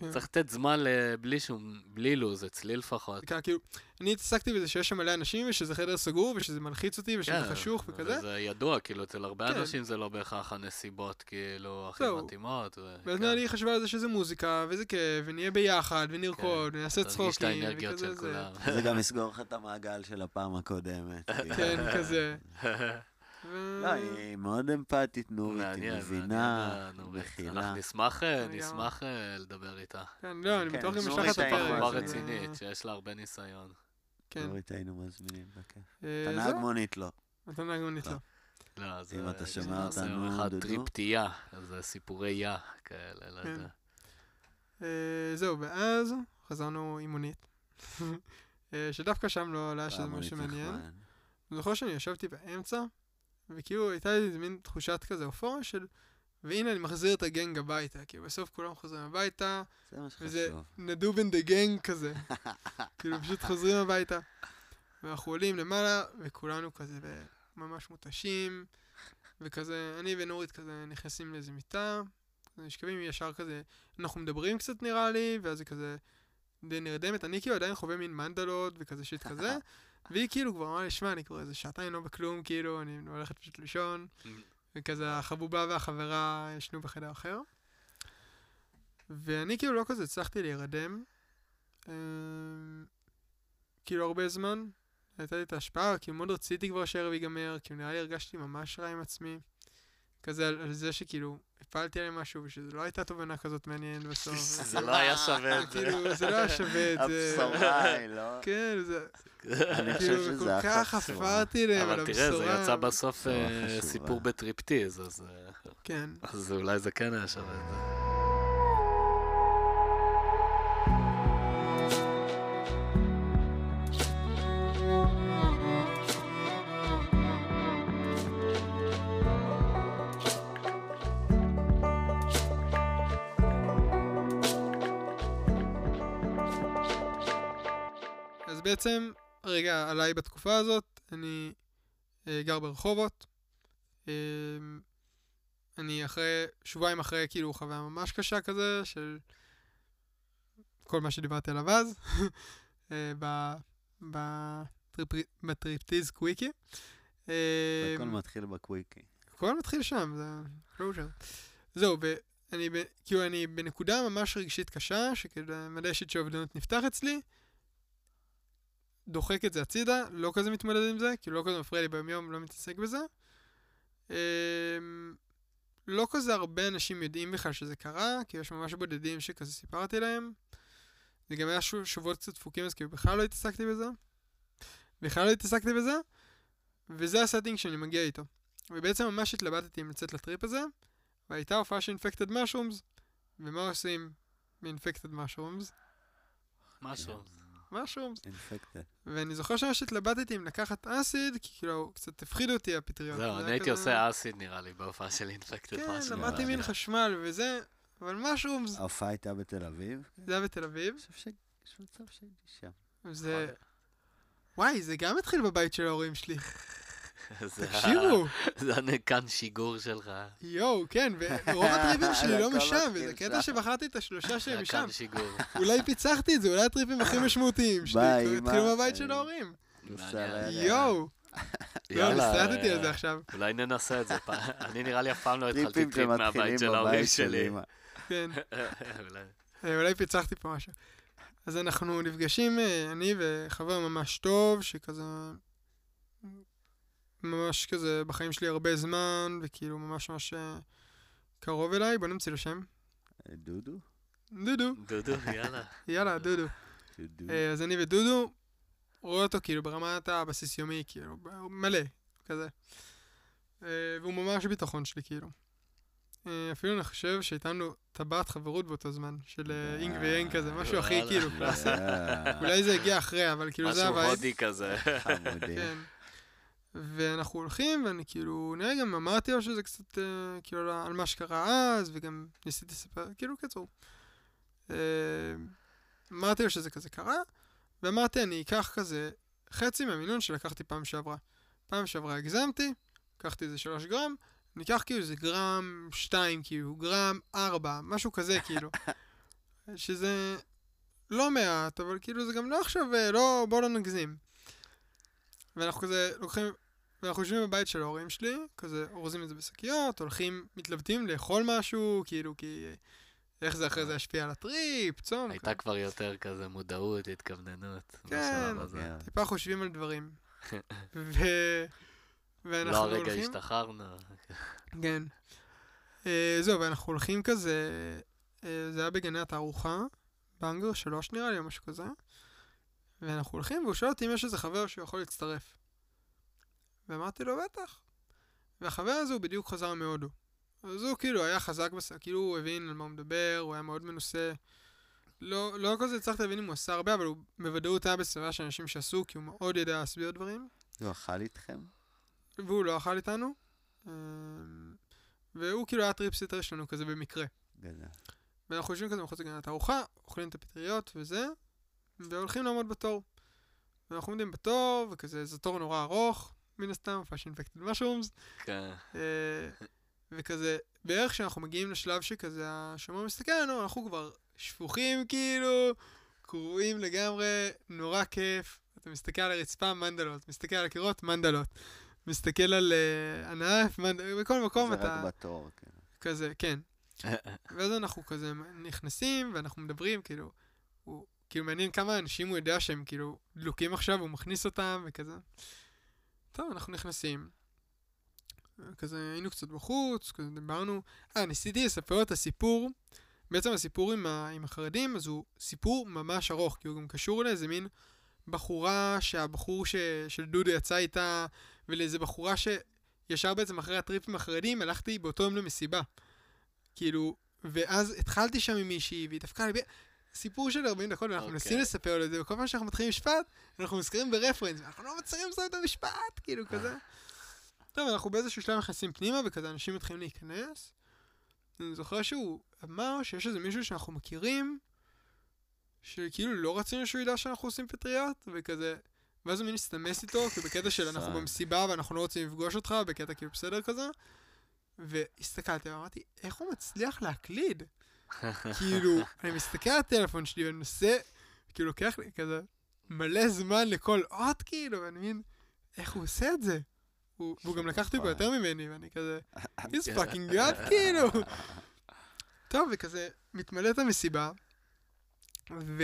כן. צריך לתת זמן בלי שום, בלי לו"ז, אצלי לפחות. ככה, כאילו, אני התעסקתי בזה שיש שם מלא אנשים, ושזה חדר סגור, ושזה מלחיץ אותי, ושזה כן, חשוך וכזה. וזה ידוע, כאילו, אצל הרבה כן. אנשים זה לא בהכרח הנסיבות, כאילו, הכי. מתאימות. ו- ואז כן. לי חשבה על זה שזה מוזיקה, וזה כיף, ונהיה ביחד, ונרקוד, ונעשה תרגיש את צחוקים, האנרגיות וכזה של זה. כולם. זה גם יסגור לך את המעגל של הפעם הקודמת. כאילו. כן, כזה. לא, היא מאוד אמפתית, נורית, היא מבינה, נורית. מכילה. אנחנו נשמח, אה. נשמח אה, לדבר איתה. כן, לא, אני כן, בטוח אם נורית נשלח את הפרק. בחורה זה- רצינית, שיש לה הרבה ניסיון. כן. נורית היינו מזמינים, בכיף. אה, אתה נהג זהו, מונית לא. אתה נהג מונית לא. לא. לא, אז אם אה, אתה שומע אותנו, אחד דודו. טריפ תייה, זה סיפורי יא כאלה, לא כן. יודע. אה, זהו, ואז חזרנו עם מונית. אה, שדווקא שם לא לא היה שזה משהו מעניין. אני זוכר שאני ישבתי באמצע, וכאילו הייתה לי מין תחושת כזה אופוריה של, והנה אני מחזיר את ה gang הביתה, כאילו בסוף כולם חוזרים הביתה, זה מה וזה. נדב in the gang כזה. כאילו פשוט חוזרים הביתה. ואנחנו עולים למעלה, וכולנו כזה ממש מותשים, וכזה, אני ונורית כזה נכנסים לאיזה מיטה, נשכבים ישר כזה, אנחנו מדברים קצת נראה לי, ואז היא כזה די נרדמת, אני כאילו עדיין חווה מין מנדלות וכזה שיט כזה, והיא כאילו כבר אמרה לי, שמע, אני כבר איזה שעתיים לא בכלום, כאילו, אני הולכת פשוט לישון, וכזה החבובה והחברה ישנו בחדר אחר. ואני כאילו לא כזה הצלחתי להירדם, אמ, כאילו הרבה זמן. הייתה לי את ההשפעה, כאילו מאוד רציתי כבר שהערב ייגמר, כאילו נראה לי הרגשתי ממש רע עם עצמי. כזה על, על זה שכאילו הפלתי עליהם משהו, ושזה לא הייתה תובנה כזאת מעניינת בסוף. זה לא היה שווה את זה. כאילו, זה לא היה שווה את זה. הבשורה היא, לא? כן, זה, אני חושב כאילו, שזה וכל כך החצורה. חפרתי להם על אבל הבשורה. תראה, זה יצא בסוף בשורה אה. סיפור בטריפטיז, אז אה, כן. אז אולי זה כן היה שווה את זה. בעצם, רגע, עליי בתקופה הזאת, אני אה, גר ברחובות. אה, אני אחרי, שבועיים אחרי, כאילו, חוויה ממש קשה כזה, של כל מה שדיברתי עליו אז, אה, ב- בטריפ- בטריפטיז קוויקי. אה, הכל מתחיל בקוויקי. הכל מתחיל שם, זה closure. זהו, ואני, ב- כאילו, אני בנקודה ממש רגשית קשה, שכאילו מלא shit של אובדנות נפתח אצלי, דוחק את זה הצידה, לא כזה מתמודד עם זה, כאילו לא כזה מפריע לי ביום יום, לא מתעסק בזה. אמ, לא כזה הרבה אנשים יודעים בכלל שזה קרה, כי יש ממש בודדים שכזה סיפרתי להם. זה גם היה שבועות קצת דפוקים, אז כאילו בכלל לא התעסקתי בזה. בכלל לא התעסקתי בזה, וזה ה setting שאני מגיע איתו. ובעצם ממש התלבטתי אם לצאת לטריפ הזה, והייתה הופעה של Infected Mushrooms, ומה עושים מאינפקטד משרומס? משהו. משרומס. אינפקטד. ואני זוכר שממש התלבטתי אם לקחת אסיד, כי כאילו קצת הפחידו אותי הפטריות. זהו, זה אני הייתי עושה אסיד נראה לי בהופעה של אינפקטד כן, משהו. למדתי מין חשמל וזה, אבל משרומס, ההופעה הייתה בתל אביב? זה היה בתל אביב. אני חושב שיש מצב שהייתי שם. זה... וואי, זה גם התחיל בבית של ההורים שלי. תקשיבו, זה הנקן שיגור שלך. יואו, כן, ורוב הטריפים שלי לא משם, וזה קטע. שבחרתי את השלושה שהם משם. נקודת שיגור. אולי פיצחתי את זה, אולי הטריפים הכי משמעותיים ביי, אמא. התחילו בבית של אה, ההורים. יואו, לא, נסטלתי על זה עכשיו. אולי ננסה את זה פעם. אני נראה לי אף פעם לא התחלתי טריפ מהבית של ההורים שלי. כן. אולי. אה, אולי פיצחתי פה משהו. אז אנחנו נפגשים, אה, אני וחבר ממש טוב, שכזה... ממש כזה בחיים שלי הרבה זמן, וכאילו ממש ממש אה, קרוב אליי, בוא נמציא לו שם. דודו? דודו, דודו, יאללה. יאללה, דודו. דודו. אה, אז אני ודודו, רואה אותו כאילו ברמת הבסיס יומי, כאילו, מלא, כזה. אה, והוא ממש ביטחון שלי, כאילו. אפילו אני חושב שהייתה לנו טבעת חברות באותו זמן, של אינג ויאנג כזה, משהו הכי. כאילו קלאסי. אולי זה הגיע אחרי, אבל כאילו זה משהו ה vibe. הודי כזה. חמודי. כן. ואנחנו הולכים, ואני כאילו, נראה גם אמרתי לו שזה קצת, אה, כאילו, על- מה שקרה אז, וגם ניסיתי לספר, כאילו, קיצור. אה, אמרתי לו שזה כזה קרה, ואמרתי, אני אקח כזה חצי מהמינון שלקחתי פעם שעברה. פעם שעברה הגזמתי, לקחתי איזה שלוש גרם, אני אקח כאילו איזה גרם שתיים, כאילו, גרם ארבע, משהו כזה, כאילו. שזה לא מעט, אבל כאילו זה גם לא עכשיו, אה, לא, בוא לא נגזים. ואנחנו כזה לוקחים, ואנחנו יושבים בבית של ההורים שלי, כזה אורזים את זה בשקיות, הולכים, מתלבטים לאכול משהו, כאילו, כי איך זה אחרי זה ישפיע על הטריפ, צום. הייתה כבר יותר כזה מודעות, התכווננות. כן. כן. טיפה חושבים על דברים. ו... ואנחנו לא הרגע הולכים... השתחררנו. כן. אה, זהו, ואנחנו הולכים כזה, אה, זה היה בגני התערוכה, באנגר שלוש נראה לי, או משהו כזה. ואנחנו הולכים, והוא שואל אותי אם יש איזה חבר שיכול להצטרף. ואמרתי לו, בטח. והחבר הזה הוא בדיוק חזר מהודו. אז הוא כאילו היה חזק בס... כאילו הוא הבין על מה הוא מדבר, הוא היה מאוד מנוסה. לא, לא כזה הצלחתי להבין אם הוא עשה הרבה, אבל הוא בוודאות היה בסביבה של אנשים שעשו, כי הוא מאוד יודע להסביר דברים. הוא אכל איתכם? והוא לא אכל איתנו. אמ, והוא כאילו היה trip sitter שלנו כזה במקרה. גדל. ואנחנו יושבים כזה מחוץ לגן התערוכה, אוכלים את הפטריות וזה, והולכים לעמוד בתור. ואנחנו עומדים בתור, וכזה, זה תור נורא ארוך, מן הסתם, Infected Mushroom, כן. אה, וכזה, בערך כשאנחנו מגיעים לשלב שכזה, השומר מסתכל עלינו, אנחנו כבר שפוכים כאילו, קרועים לגמרי, נורא כיף. אתה מסתכל על הרצפה, מנדלות, מסתכל על הקירות, מנדלות. מסתכל על אה, ענף, מנדלות, בכל מקום זה אתה... רק בתור, כן. כזה, כן. ואז אנחנו כזה נכנסים, ואנחנו מדברים, כאילו, הוא, כאילו מעניין כמה אנשים הוא יודע שהם כאילו דלוקים עכשיו, הוא מכניס אותם וכזה. טוב, אנחנו נכנסים. כזה היינו קצת בחוץ, כזה דיברנו. אה, ניסיתי לספר את הסיפור. בעצם הסיפור עם, ה, עם החרדים, אז הוא סיפור ממש ארוך, כי הוא גם קשור לאיזה מין בחורה שהבחור ש, של דודו יצא איתה, ולאיזה בחורה שישר בעצם אחרי הטריפ עם החרדים, הלכתי באותו יום למסיבה. כאילו, ואז התחלתי שם עם מישהי, והיא דפקה לי, סיפור של 40 דקות, ואנחנו אוקיי. מנסים לספר לו את זה, וכל פעם שאנחנו מתחילים משפט, אנחנו מזכירים ברפרנס, ואנחנו לא מצליחים לסיים את המשפט, כאילו, כזה. טוב, אנחנו באיזשהו שלב נכנסים פנימה, וכזה אנשים מתחילים להיכנס. אני זוכר שהוא אמר שיש איזה מישהו שאנחנו מכירים, שכאילו לא רצינו שהוא ידע שאנחנו עושים פטריות, וכזה, ואז הוא מין הסתמס איתו, כי בקטע של אנחנו. במסיבה ואנחנו לא רוצים לפגוש אותך, בקטע כאילו בסדר כזה. והסתכלתי ואמרתי, איך הוא מצליח להקליד? כאילו, אני מסתכל על הטלפון שלי ואני מנסה, כאילו לוקח לי כזה מלא זמן לכל אות, כאילו, ואני מבין, איך הוא עושה את זה? הוא, והוא גם לקח אותי פה יותר ממני, ואני כזה, he's fucking god, כאילו. טוב, וכזה, מתמלאת המסיבה, ו...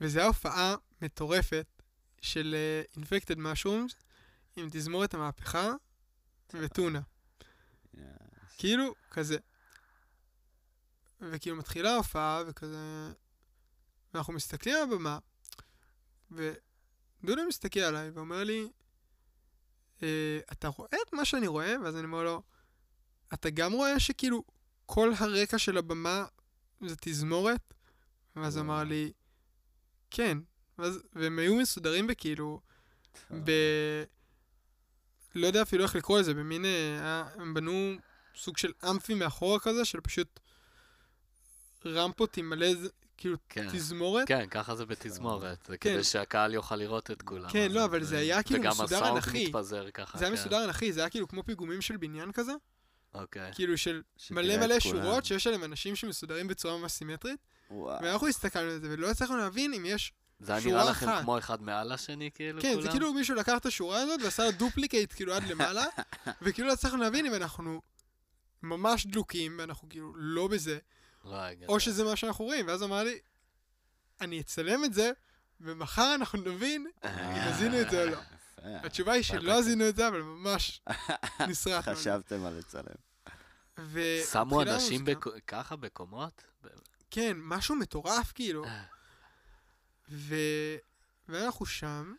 וזו הייתה הופעה מטורפת של uh, Infected Mushrooms עם תזמורת המהפכה וטונה. כאילו, כזה. וכאילו מתחילה ההופעה, וכזה... ואנחנו מסתכלים על הבמה, ודודו מסתכל עליי ואומר לי, אה, אתה רואה את מה שאני רואה? ואז אני אומר לו, אתה גם רואה שכאילו כל הרקע של הבמה זה תזמורת? ואז הוא אמר לי, כן. ואז, והם היו מסודרים בכאילו, ב... לא יודע אפילו איך לקרוא לזה, במין... אה, הם בנו סוג של אמפי מאחורה כזה, של פשוט רמפות עם מלא, כאילו, כן. תזמורת. כן, ככה זה בתזמורת. זה כן. כדי שהקהל יוכל לראות את כולם. כן, לא, אבל זה היה כאילו מסודר וגם אנכי. הסאונד מתפזר ככה. זה היה כן. מסודר אנכי, זה היה כאילו כמו פיגומים של בניין כזה, אוקיי. כאילו של מלא מלא. שורות שיש עליהם אנשים שמסודרים בצורה ממש סימטרית, וואו. ואנחנו הסתכלנו על זה ולא הצלחנו להבין אם יש... זה היה נראה לכם אחת. כמו אחד מעל השני, כאילו, כן, כולם? זה כאילו מישהו לקח את השורה הזאת ועשה לה duplicate כאילו עד למעלה, וכאילו לא הצלחנו להבין אם אנחנו ממש דלוקים ואנחנו כאילו לא בזה. או שזה מה שאנחנו רואים, ואז הוא אמר לי, אני אצלם את זה, ומחר אנחנו נבין אם עשינו את זה או לא. התשובה היא שלא עשינו את זה, אבל ממש זה. חשבתם על לצלם. שמו אנשים ככה בקומות? כן, משהו מטורף כאילו. ו... ואנחנו שם,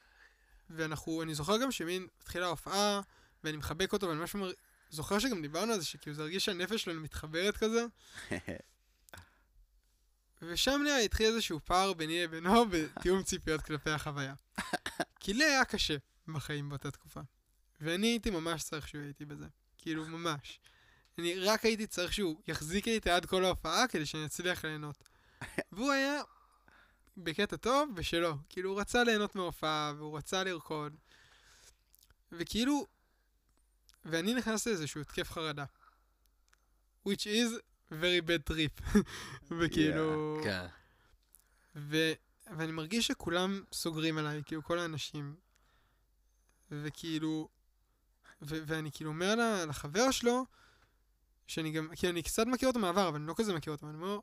ואנחנו, אני זוכר גם שמין התחילה ההופעה, ואני מחבק אותו, ואני ממש אומר, זוכר שגם דיברנו על זה, שכאילו זה הרגיש שהנפש שלנו מתחברת כזה, ושם לי התחיל איזשהו פער ביני לבינו בתיאום ציפיות כלפי החוויה. כי לי היה קשה בחיים באותה תקופה. ואני הייתי ממש צריך שהוא יהיה איתי בזה. כאילו, ממש. אני רק הייתי צריך שהוא יחזיק לי איתי עד כל ההופעה כדי שאני אצליח ליהנות. והוא היה בקטע טוב ושלא. כאילו, הוא רצה ליהנות מההופעה, והוא רצה לרקוד. וכאילו, ואני נכנס לאיזשהו התקף חרדה. which is very bad trip. וכאילו... כן. ו... ואני מרגיש שכולם סוגרים עליי, כאילו כל האנשים. וכאילו... ו... ואני כאילו אומר לה, לחבר שלו, שאני גם, כי אני קצת מכיר אותו מהעבר, אבל אני לא כזה מכיר אותו, ואני אומר,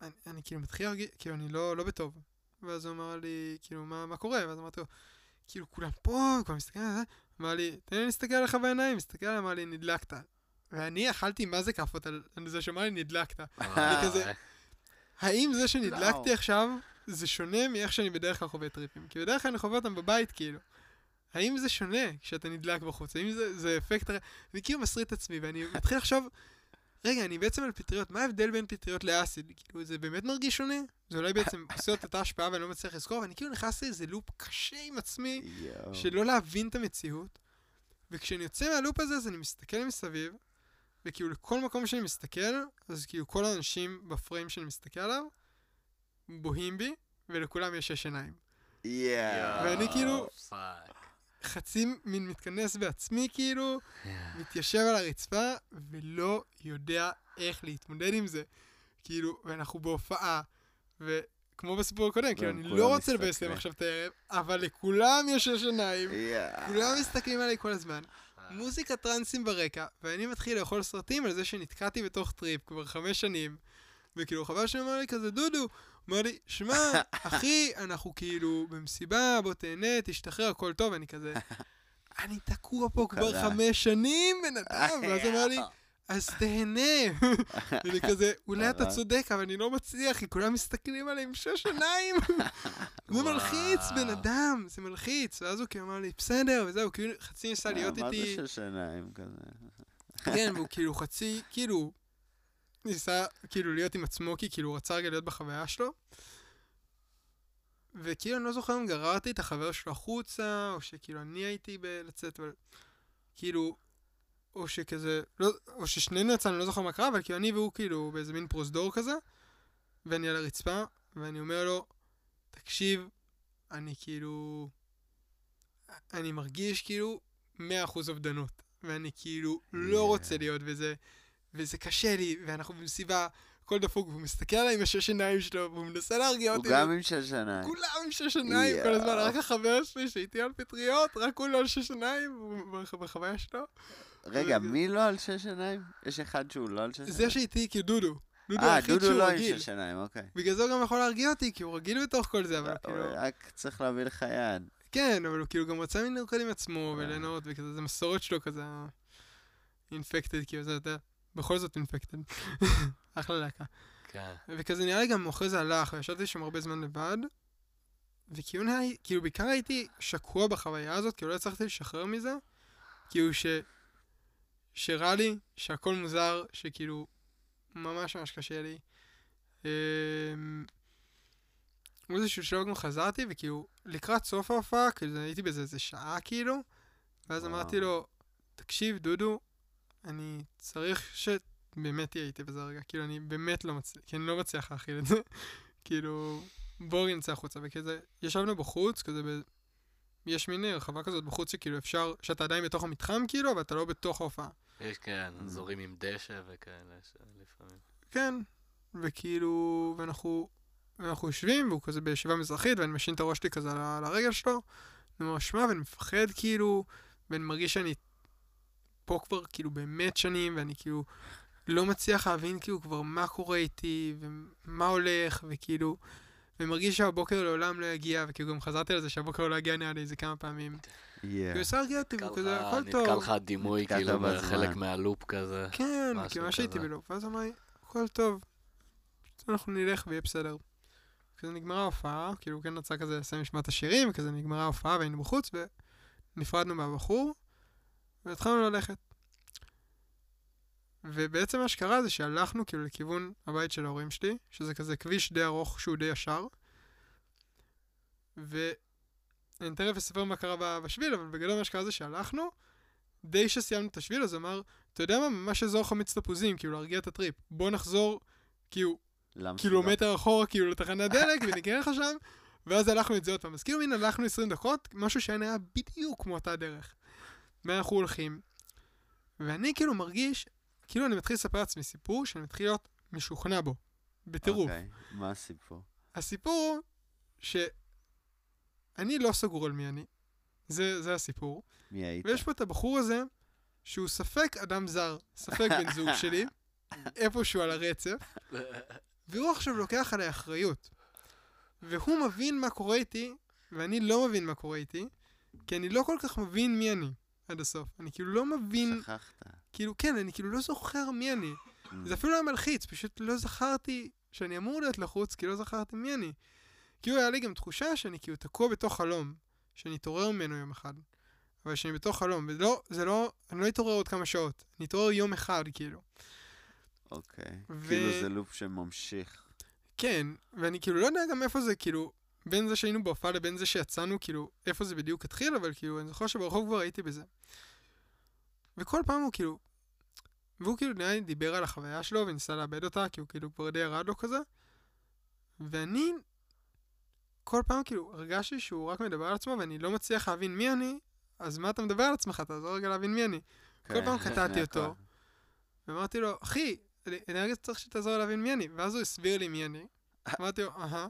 אני, אני כאילו מתחיל להרגיש, כאילו אני לא, לא בטוב. ואז הוא אמר לי, כאילו, מה, מה קורה? ואז אמרתי לו, כאילו, כולם פה, כולם מסתכלים על זה, אמר לי, תן לי להסתכל עליך בעיניים, מסתכל עליי, אמר לי, נדלקת. ואני אכלתי מה זה כאפות על זה שאמר לי, נדלקת. אה, כזה- האם זה שנדלקתי. עכשיו, זה שונה מאיך שאני בדרך כלל חווה טריפים? כי בדרך כלל אני חווה אותם בבית, כאילו. האם זה שונה כשאתה נדלק בחוץ? האם זה, זה אפקט... אני כאילו מסריט את עצמי, ואני מתחיל לחשוב, רגע, אני בעצם על פטריות, מה ההבדל בין פטריות לאסיד? כאילו, זה באמת מרגיש שונה? זה אולי בעצם עושה את אותה השפעה ואני לא מצליח לזכור, ואני כאילו נכנס לאיזה לופ קשה עם עצמי, יואו. של לא להבין את המציאות. וכשאני יוצא מה loop הזה, אז אני מסתכל מסביב, וכאילו לכל מקום שאני מסתכל, אז כאילו כל האנשים בפריים שאני מסתכל עליו, בוהים בי, ולכולם יש שש עיניים. יואו. ואני כאילו- פאק. חצי מין מתכנס בעצמי, כאילו, מתיישב על הרצפה, ולא יודע איך להתמודד עם זה. כאילו, ואנחנו בהופעה, וכמו בסיפור הקודם, כאילו, אני לא רוצה לבאס. להם עכשיו את הערב, אבל לכולם יש שש עיניים. כולם מסתכלים עליי כל הזמן. מוזיקת טרנסים ברקע, ואני מתחיל לאכול סרטים על זה שנתקעתי בתוך טריפ כבר חמש שנים. וכאילו, חבר שלי אמר לי כזה, דודו, הוא אמר לי, שמע, אחי, אנחנו כאילו במסיבה, בוא תהנה, תשתחרר, הכל טוב, אני כזה, אני תקוע פה כבר. חמש שנים, בן אדם, ואז הוא אמר לי, אז תהנה. ואני כזה, אולי אתה קרה. צודק, אבל אני לא מצליח, כי כולם מסתכלים עליי עם שש עיניים. זה מלחיץ, בן. אדם, זה מלחיץ. ואז הוא כאילו אמר לי, בסדר, וזהו, כאילו חצי ניסה להיות אה, מה איתי. זה שש עיניים כזה? כן, והוא כאילו חצי, כאילו, ניסה כאילו להיות עם עצמו, כי כאילו הוא רצה רגע להיות בחוויה שלו. וכאילו, אני לא זוכר אם גררתי את החבר שלו החוצה, או שכאילו אני הייתי בלצאת, אבל כאילו, או שכזה, לא, או ששנינו יצאנו, אני לא זוכר מה קרה, אבל כאילו אני והוא כאילו באיזה מין פרוזדור כזה, ואני על הרצפה, ואני אומר לו, תקשיב, אני כאילו, אני מרגיש כאילו 100% אובדנות, ואני כאילו לא Yeah. רוצה להיות בזה, וזה קשה לי, ואנחנו במסיבה, הכל דפוק, והוא מסתכל עליי עם השש עיניים שלו, והוא מנסה להרגיע הוא אותי. גם עם שש עיניים. כולם עם שש עיניים כל הזמן. רק החבר שלי שאיתי על פטריות, רק הוא לא על שש עיניים, הוא בח- בחוויה שלו. רגע, מי לא על שש עיניים? יש אחד שהוא לא על שש עיניים? זה שאיתי, כאילו דודו. דודו אה, דודו לא עם. שש עיניים, אוקיי. בגלל זה הוא גם יכול להרגיע אותי, כי הוא רגיל בתוך כל זה, אבל הוא כאילו... רק צריך להביא לך יד. כן, אבל הוא כאילו גם רצה מין לרקוד עם עצמו אה. וליהנות, וכזה, זה מסורת שלו כזה, אינפקטד, כאילו, זה יותר, בכל זאת אינפקטד. אחלה להקה. כן. וכזה נראה לי גם אחרי זה הלך, וישבתי שם הרבה זמן לבד, וכאילו נראה לי, כאילו בעיקר הייתי שקוע בחוויה הזאת, כאילו לא הצלחתי לשחרר מזה, כאילו ש... שרע לי, שהכל מוזר, שכאילו ממש ממש קשה לי. אמ, באיזשהו שלב גם חזרתי, וכאילו לקראת סוף ההופעה, כאילו הייתי באיזה איזה שעה כאילו, ואז וואו. אמרתי לו, תקשיב דודו, אני צריך שבאמת תהיה איתי בזה רגע, כאילו אני באמת לא מצליח, כי אני לא מצליח להכיל את זה, כאילו, בואו נצא החוצה, וכזה, ישבנו בחוץ, כזה ב... יש מין רחבה כזאת בחוץ שכאילו אפשר, שאתה עדיין בתוך המתחם כאילו, אבל אתה לא בתוך ההופעה. יש כן, Mm. אזורים עם דשא וכאלה שלפעמים. כן, וכאילו, ואנחנו, ואנחנו יושבים, והוא כזה בישיבה מזרחית, ואני משעין את הראש שלי כזה על, הרגל שלו, ואני אומר, שמע, ואני מפחד כאילו, ואני מרגיש שאני פה כבר כאילו באמת שנים, ואני כאילו לא מצליח להבין כאילו כבר מה קורה איתי, ומה הולך, וכאילו, ומרגיש שהבוקר לעולם לא יגיע, וכאילו גם חזרתי על זה שהבוקר לא יגיע נראה לי איזה כמה פעמים. כאילו, ניסה להרגיע אותי, נתקע כזה, לך- הכל נתקע טוב. לך דימוי נתקעת כאילו. בחלק מהלופ כזה. כן, כאילו מה שהייתי כזה. בלופ, ואז אמר לי, הכל טוב, אנחנו נלך ויהיה בסדר. כזה נגמרה ההופעה, כאילו כן רצה כזה לסיים לשמוע את השירים, וכזה נגמרה ההופעה והיינו בחוץ, ונפרדנו מהבחור, והתחלנו ללכת. ובעצם מה שקרה זה שהלכנו כאילו לכיוון הבית של ההורים שלי, שזה כזה כביש די ארוך שהוא די ישר, אני תכף אספר מה קרה בשביל, אבל בגדול מה שקרה זה שהלכנו, די שסיימנו את השביל, אז אמר, אתה יודע מה, ממש אזור חמיץ תפוזים, כאילו להרגיע את הטריפ. בוא נחזור, כאילו. קילומטר אחורה, כאילו, לתחנת דלק, ונקרא לך שם, ואז הלכנו את זה עוד פעם. אז כאילו, הנה, הלכנו 20 דקות, משהו שהיה נראה בדיוק כמו אותה דרך. ואנחנו הולכים, ואני כאילו מרגיש, כאילו אני מתחיל לספר לעצמי סיפור שאני מתחיל להיות משוכנע בו, בטירוף. אוקיי, מה הסיפור? הסיפור הוא שאני לא סגור על מי אני, זה, זה הסיפור, מי היית? ויש פה את הבחור הזה, שהוא ספק אדם זר, ספק בן זוג שלי, איפשהו על הרצף, והוא עכשיו לוקח עליי אחריות. והוא מבין מה קורה איתי, ואני לא מבין מה קורה איתי, כי אני לא כל כך מבין מי אני עד הסוף. אני כאילו לא מבין, שכחת. כאילו, כן, אני כאילו לא זוכר מי אני. זה אפילו לא היה מלחיץ, פשוט לא זכרתי שאני אמור להיות לחוץ, כי לא זכרתי מי אני. כאילו היה לי גם תחושה שאני כאילו תקוע בתוך חלום, שאני אתעורר ממנו יום אחד. אבל שאני בתוך חלום, ולא, זה לא, אני לא אתעורר עוד כמה שעות, אני אתעורר יום אחד, כאילו. אוקיי. ו- כאילו זה לופ שממשיך. כן, ואני כאילו לא יודע גם איפה זה, כאילו, בין זה שהיינו בהופעה לבין זה שיצאנו, כאילו, איפה זה בדיוק התחיל, אבל כאילו, אני זוכר שברחוב כבר הייתי בזה. וכל פעם הוא כאילו, והוא כאילו נראה לי דיבר על החוויה שלו וניסה לאבד אותה, כי הוא כאילו כבר די ירד לו כזה. ואני, כל פעם כאילו, הרגשתי שהוא רק מדבר על עצמו ואני לא מצליח להבין מי אני, אז מה אתה מדבר על עצמך? תעזור רגע להבין מי אני. כל כן, פעם קטעתי אותו. ואמרתי לו, אחי, אני רגע צריך שתעזור להבין מי אני. ואז הוא הסביר לי מי אני. אמרתי לו, אהה.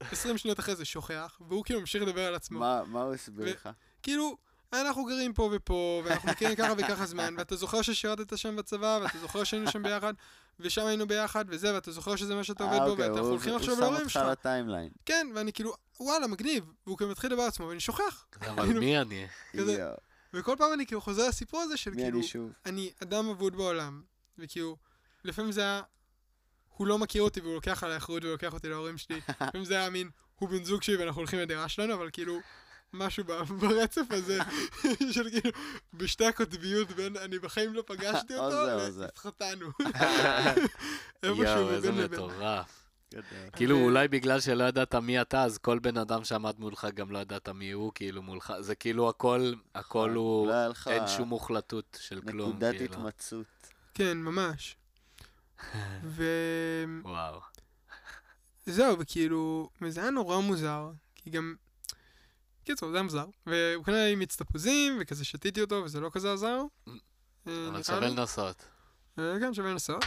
20 שניות אחרי זה שוכח, והוא כאילו ממשיך לדבר על עצמו. מה מה הוא הסביר לך? כאילו, אנחנו גרים פה ופה, ואנחנו מכירים ככה וככה זמן, ואתה זוכר ששירתת שם בצבא, ואתה זוכר שהיינו שם ביחד, ושם היינו ביחד, וזה, ואתה זוכר שזה מה שאתה עובד אה, בו, אוקיי, הוא- הולכים עכשיו הוא שם להורים אותך שלך. לטיימליין. כן, ואני כאילו, וואלה, מגניב. והוא כאילו מתחיל לדבר על עצמו, ואני שוכח. אבל כאילו- מי אני? וכל פעם אני כאילו חוזר לסיפור הזה של כאילו, אני אדם אבוד בעולם, וכאילו, לפעמים זה היה, הוא לא מכיר אותי והוא לוקח עליי אחריות ולוקח אותי להורים שלי, לפעמים זה היה מין, הוא בן זוג שלי ואנחנו הולכים לדירה שלנו, אבל כאילו, משהו ברצף הזה, של כאילו, בשתי הקוטביות בין אני בחיים לא פגשתי או אותו. והתחתנו. יואו, איזה. מטורף. כאילו, ו- אולי בגלל שלא ידעת מי אתה, אז כל בן אדם שעמד מולך גם לא ידעת מי הוא, כאילו, מולך. זה כאילו הכל, הכל הוא, לא אין שום מוחלטות של כלום, נקודת כאילו. התמצאות. כן, ממש. וזהו, וואו. וכאילו, וזה היה נורא מוזר, כי גם... קיצור, זה היה מוזר. והוא קנה לי מיץ תפוזים, וכזה שתיתי אותו, וזה לא כזה עזר. אה, אבל שווה. לנסות. אה, כן, שווה לנסות.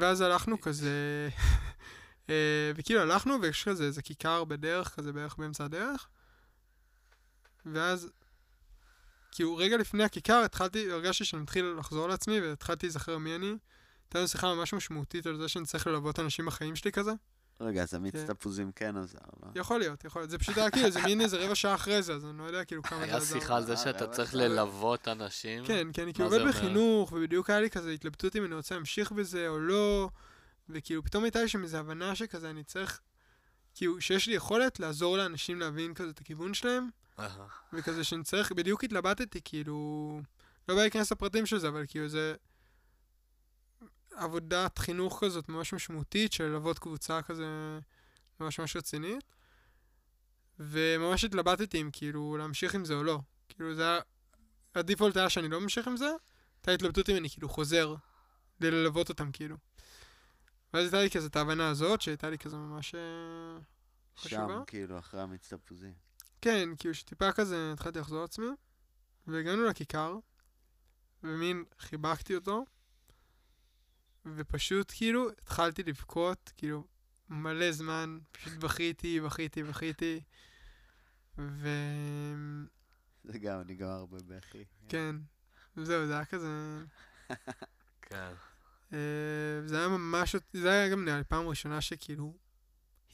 ואז הלכנו כזה... אה, וכאילו הלכנו, ויש כזה איזה כיכר בדרך, כזה בערך באמצע הדרך. ואז, כאילו, רגע לפני הכיכר התחלתי, הרגשתי שאני מתחיל לחזור לעצמי, והתחלתי להיזכר מי אני. הייתה לנו שיחה ממש משמעותית על זה שאני צריך ללוות אנשים בחיים שלי כזה. רגע, אז המיץ כן. תפוזים כן עזר, לא? יכול להיות, יכול להיות. זה פשוט היה כאילו, זה מין איזה רבע שעה אחרי זה, אז אני לא יודע כאילו כמה זה היה עזר. שיחה על זה אה, שאתה צריך. ללוות אנשים. כן, כי אני כאילו עובד? בחינוך, ובדיוק היה לי כזה התלבטות אם אני רוצה להמשיך בזה או לא, וכאילו פתאום הייתה לי שם איזו הבנה שכזה אני צריך, כאילו שיש לי יכולת לעזור לאנשים להבין כזה את הכיוון שלהם. וכזה שאני צריך, בדיוק התלבטתי, כאילו, לא בא להיכנס לפרטים של זה, אבל כאילו זה עבודת חינוך כזאת ממש משמעותית של ללוות קבוצה כזה ממש ממש רצינית, וממש התלבטתי אם כאילו להמשיך עם זה או לא. כאילו זה היה, הדיפולט היה שאני לא ממשיך עם זה, הייתה התלבטות אם אני כאילו חוזר כדי ללוות אותם כאילו. ואז הייתה לי כזה את ההבנה הזאת, שהייתה לי כזה ממש אה, שם, חשובה. כאילו, אחרי המיץ תפוזים. כן, כאילו שטיפה כזה התחלתי לחזור לעצמי, והגענו לכיכר, ומין חיבקתי אותו, ופשוט כאילו התחלתי לבכות, כאילו מלא זמן, פשוט בכיתי, בכיתי, בכיתי, וכן, זה גם נגמר בבכי. זהו, זה היה כזה, כן. אה, זה היה ממש, זה היה גם נראה לי פעם ראשונה שכאילו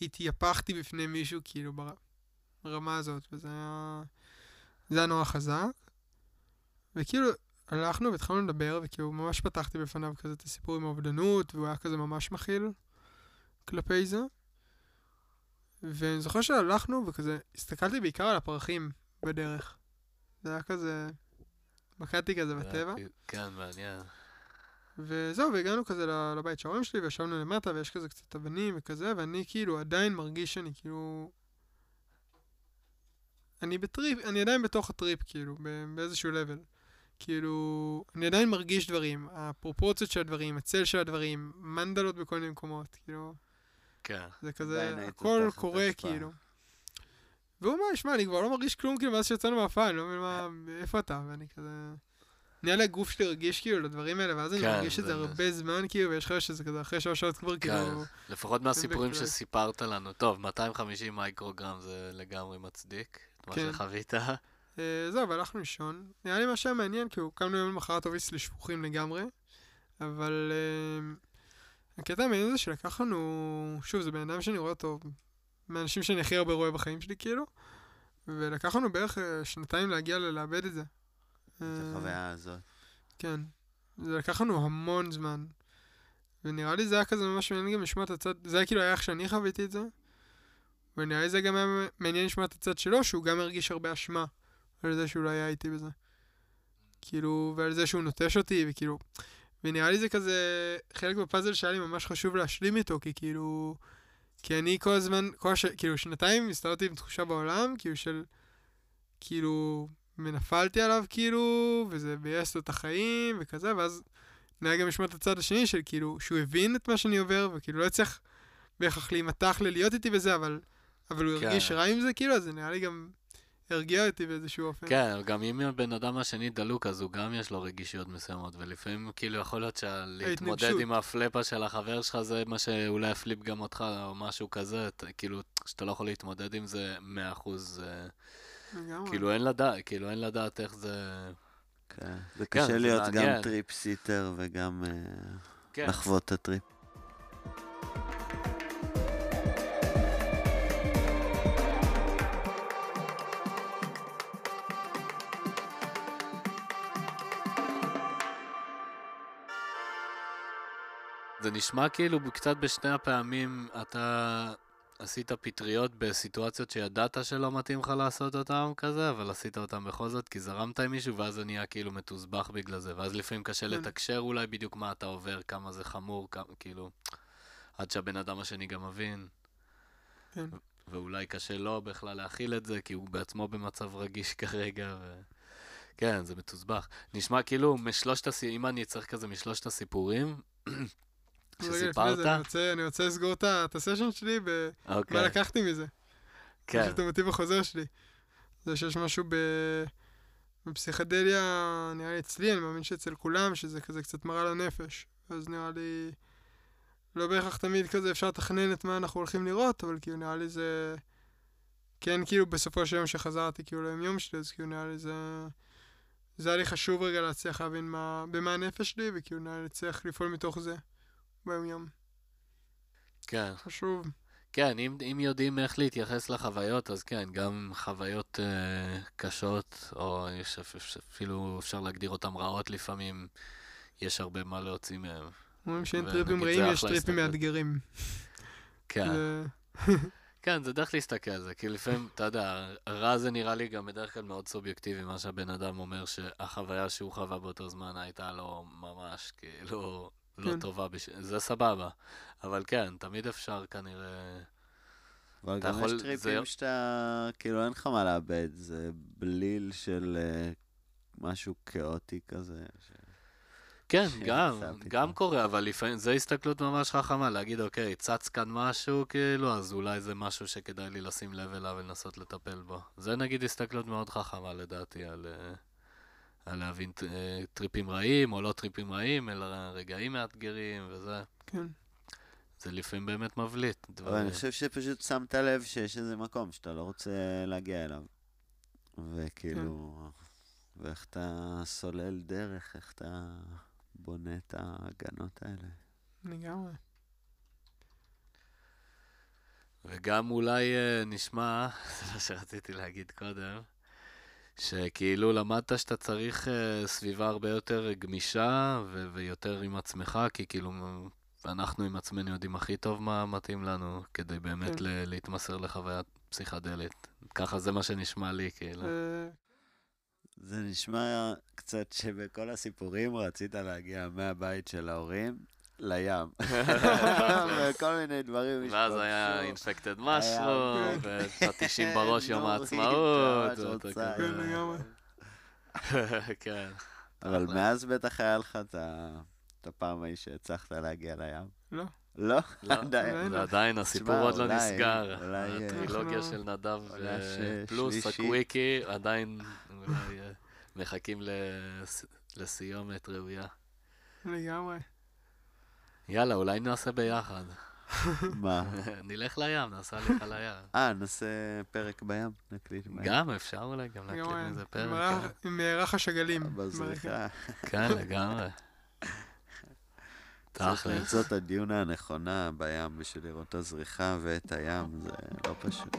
התייפחתי בפני מישהו כאילו בר- ברמה הזאת, וזה היה, זה היה נורא חזק. וכאילו הלכנו והתחלנו לדבר, וכאילו ממש פתחתי בפניו כזה את הסיפור עם האובדנות, והוא היה כזה ממש מכיל כלפי זה. ואני זוכר שהלכנו וכזה, הסתכלתי בעיקר על הפרחים בדרך. זה היה כזה, מקדתי כזה בטבע. כן, מעניין. וזהו, והגענו כזה לבית של ההורים שלי, וישבנו למטה, ויש כזה קצת אבנים וכזה, ואני כאילו עדיין מרגיש שאני כאילו... אני בטריפ, אני עדיין בתוך הטריפ, כאילו, באיזשהו לבל. כאילו, אני עדיין מרגיש דברים, הפרופורציות של הדברים, הצל של הדברים, מנדלות בכל מיני מקומות, כאילו, כן. זה כזה, הכל קורה. כאילו. והוא אומר, שמע, אני כבר לא מרגיש כלום, כאילו, מאז שיצאנו מההופעה, אני לא מבין מה, איפה אתה? ואני כזה... נראה לי הגוף שלי רגיש כאילו לדברים האלה, ואז אני כן, מרגיש את זה הרבה זמן, כאילו, ויש לך שזה כזה אחרי שלוש שעות כבר, כן, כאילו... לפחות מהסיפורים. שסיפרת לנו. טוב, 250 מייקרוגרם זה לגמרי מצדיק, את מה כן. שחווית. אה, זהו, והלכנו לישון. נראה לי מה שהיה מעניין, כי הוא קמנו יום למחרת אוביסלי שפוכים לגמרי, אבל אה, הקטע המעניין זה שלקח לנו, שוב, זה בן אדם שאני רואה אותו, מהאנשים שאני הכי הרבה רואה בחיים שלי, כאילו, ולקח לנו בערך אה, שנתיים להגיע ל- לאבד את זה. את החוויה הזאת. כן. זה לקח לנו המון זמן. ונראה לי זה היה כזה ממש מעניין גם לשמוע את הצד, זה היה כאילו היה איך שאני חוויתי את זה. ונראה לי זה גם היה מעניין לשמוע את הצד שלו, שהוא גם הרגיש הרבה אשמה על זה שהוא לא היה איתי בזה. כאילו, ועל זה שהוא נוטש אותי, וכאילו... ונראה לי זה כזה חלק בפאזל שהיה לי ממש חשוב להשלים איתו, כי כאילו... כי אני כל הזמן, כל הש... כאילו שנתיים הסתובבתי עם תחושה בעולם, כאילו של... כאילו, ונפלתי עליו כאילו, וזה ביאס לו את החיים וכזה, ואז נראה גם לשמוע את הצד השני של כאילו, שהוא הבין את מה שאני עובר, וכאילו לא הצליח בהכרח להימתח ללהיות איתי בזה, אבל, אבל הוא כן. הרגיש רע עם זה, כאילו, אז זה נראה לי גם הרגיע אותי באיזשהו אופן. כן, גם אם הבן אדם השני דלוק, אז הוא גם יש לו רגישויות מסוימות, ולפעמים כאילו יכול להיות שלהתמודד. עם הפלאפה של החבר שלך זה מה שאולי יפליפ גם אותך, או משהו כזה, אתה- כאילו, שאתה לא יכול להתמודד עם זה 100%, זה, לגמרי. כאילו אין לדעת, כאילו אין לדעת איך זה... כן. זה כן, קשה זה להיות גם מעניין. trip sitter וגם אה, כן. לחוות את הטריפ. זה נשמע כאילו קצת בשני הפעמים אתה עשית פטריות בסיטואציות שידעת שלא מתאים לך לעשות אותם כזה, אבל עשית אותם בכל זאת כי זרמת עם מישהו ואז זה נהיה כאילו מתוסבך בגלל זה, ואז לפעמים קשה כן. לתקשר אולי בדיוק מה אתה עובר, כמה זה חמור, כמה, כאילו, עד שהבן אדם השני גם מבין. כן. ואולי קשה לו בכלל להכיל את זה, כי הוא בעצמו במצב רגיש כרגע, ו... כן, זה מתוסבך. נשמע כאילו משלושת הסיפורים, אם אני צריך כזה משלושת הסיפורים, שסיפרת, זה, אני רוצה- אני רוצה לסגור את הסשן שלי, ב- מה אוקיי, לקחתי מזה. כן, את המוטיב החוזר שלי. זה שיש משהו ב... בפסיכדליה, נראה לי אצלי, אני מאמין שאצל כולם, שזה כזה קצת מראה לנפש. אז נראה לי... לא בהכרח תמיד כזה אפשר לתכנן את מה אנחנו הולכים לראות, אבל כאילו נראה לי זה... כן, כאילו בסופו של יום שחזרתי כאילו ליום שלי, אז כאילו נראה לי זה... זה היה לי חשוב רגע להצליח להבין מה... במה הנפש שלי, וכאילו נראה לי להצליח לפעול מתוך זה ביום יום. כן. חשוב. כן, אם, אם יודעים איך להתייחס לחוויות, אז כן, גם חוויות אה, קשות, או יש אפ- אפ- אפילו אפשר להגדיר אותן רעות לפעמים, יש הרבה מה להוציא מהם. אומרים שאין טריפים רעים, יש טריפים. מאתגרים. כן, כן, זה דרך להסתכל על זה, כי לפעמים, אתה יודע, רע זה נראה לי גם בדרך כלל מאוד סובייקטיבי, מה שהבן אדם אומר שהחוויה שהוא חווה באותו זמן הייתה לו ממש, כאילו, לא כן. טובה, בש... זה סבבה. אבל כן, תמיד אפשר כנראה... אבל גם יכול- יש טריפים זה- שאתה, כאילו אין לך מה לאבד, זה בליל של אה, משהו כאוטי כזה. ש- כן, גם. גם קורה, אבל לפעמים זה הסתכלות ממש חכמה, להגיד, אוקיי, צץ כאן משהו, כאילו, אז אולי זה משהו שכדאי לי לשים לב אליו ולנסות לטפל בו. זה נגיד הסתכלות מאוד חכמה לדעתי על, אה, על להבין אה, טריפים רעים או לא טריפים רעים, אלא רגעים מאתגרים וזה. כן. זה לפעמים באמת מבליט. אבל דברים. אני חושב שפשוט שמת לב שיש איזה מקום שאתה לא רוצה להגיע אליו. וכאילו, כן. ואיך אתה סולל דרך, איך אתה בונה את ההגנות האלה. לגמרי. וגם אולי אה, נשמע, זה מה שרציתי להגיד קודם, שכאילו למדת שאתה צריך אה, סביבה הרבה יותר גמישה ו- ויותר עם עצמך, כי כאילו אנחנו עם עצמנו יודעים הכי טוב מה מתאים לנו, כדי באמת כן. ל- להתמסר לחוויה פסיכדלית. ככה זה מה שנשמע לי, כאילו. אה, זה נשמע קצת שבכל הסיפורים רצית להגיע מהבית של ההורים לים. וכל מיני דברים ואז היה. אינפקטד משרום, ופטישים בראש יום העצמאות. כן. אבל. מאז בטח היה לך את הפעם ההיא שהצלחת להגיע לים. לא. לא? לא, עדיין. זה עדיין, הסיפור עוד לא נסגר. אה, הטרילוגיה של נדב ש- פלוס. הקוויקי עדיין אה, מחכים לס- לסיומת ראויה. לגמרי. יאללה, אולי נעשה ביחד. מה? נלך לים, נעשה הליכה לים. אה, נעשה פרק בים? נקליט בים. גם, אפשר אולי גם להקליט. מזה עם פרק. רח- עם אה, רחש הגלים. בזריחה. כן, לגמרי. צריך. למצוא את הדיונה הנכונה בים בשביל לראות את הזריחה ואת הים, זה לא פשוט.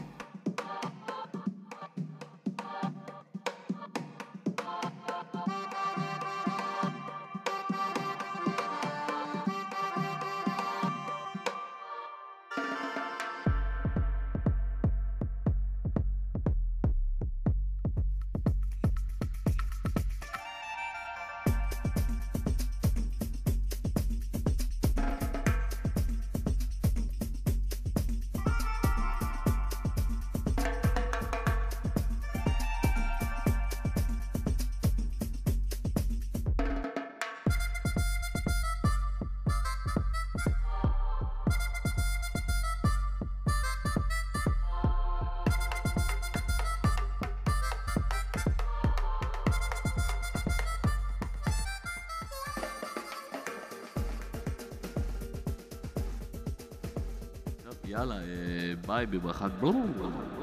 טוב,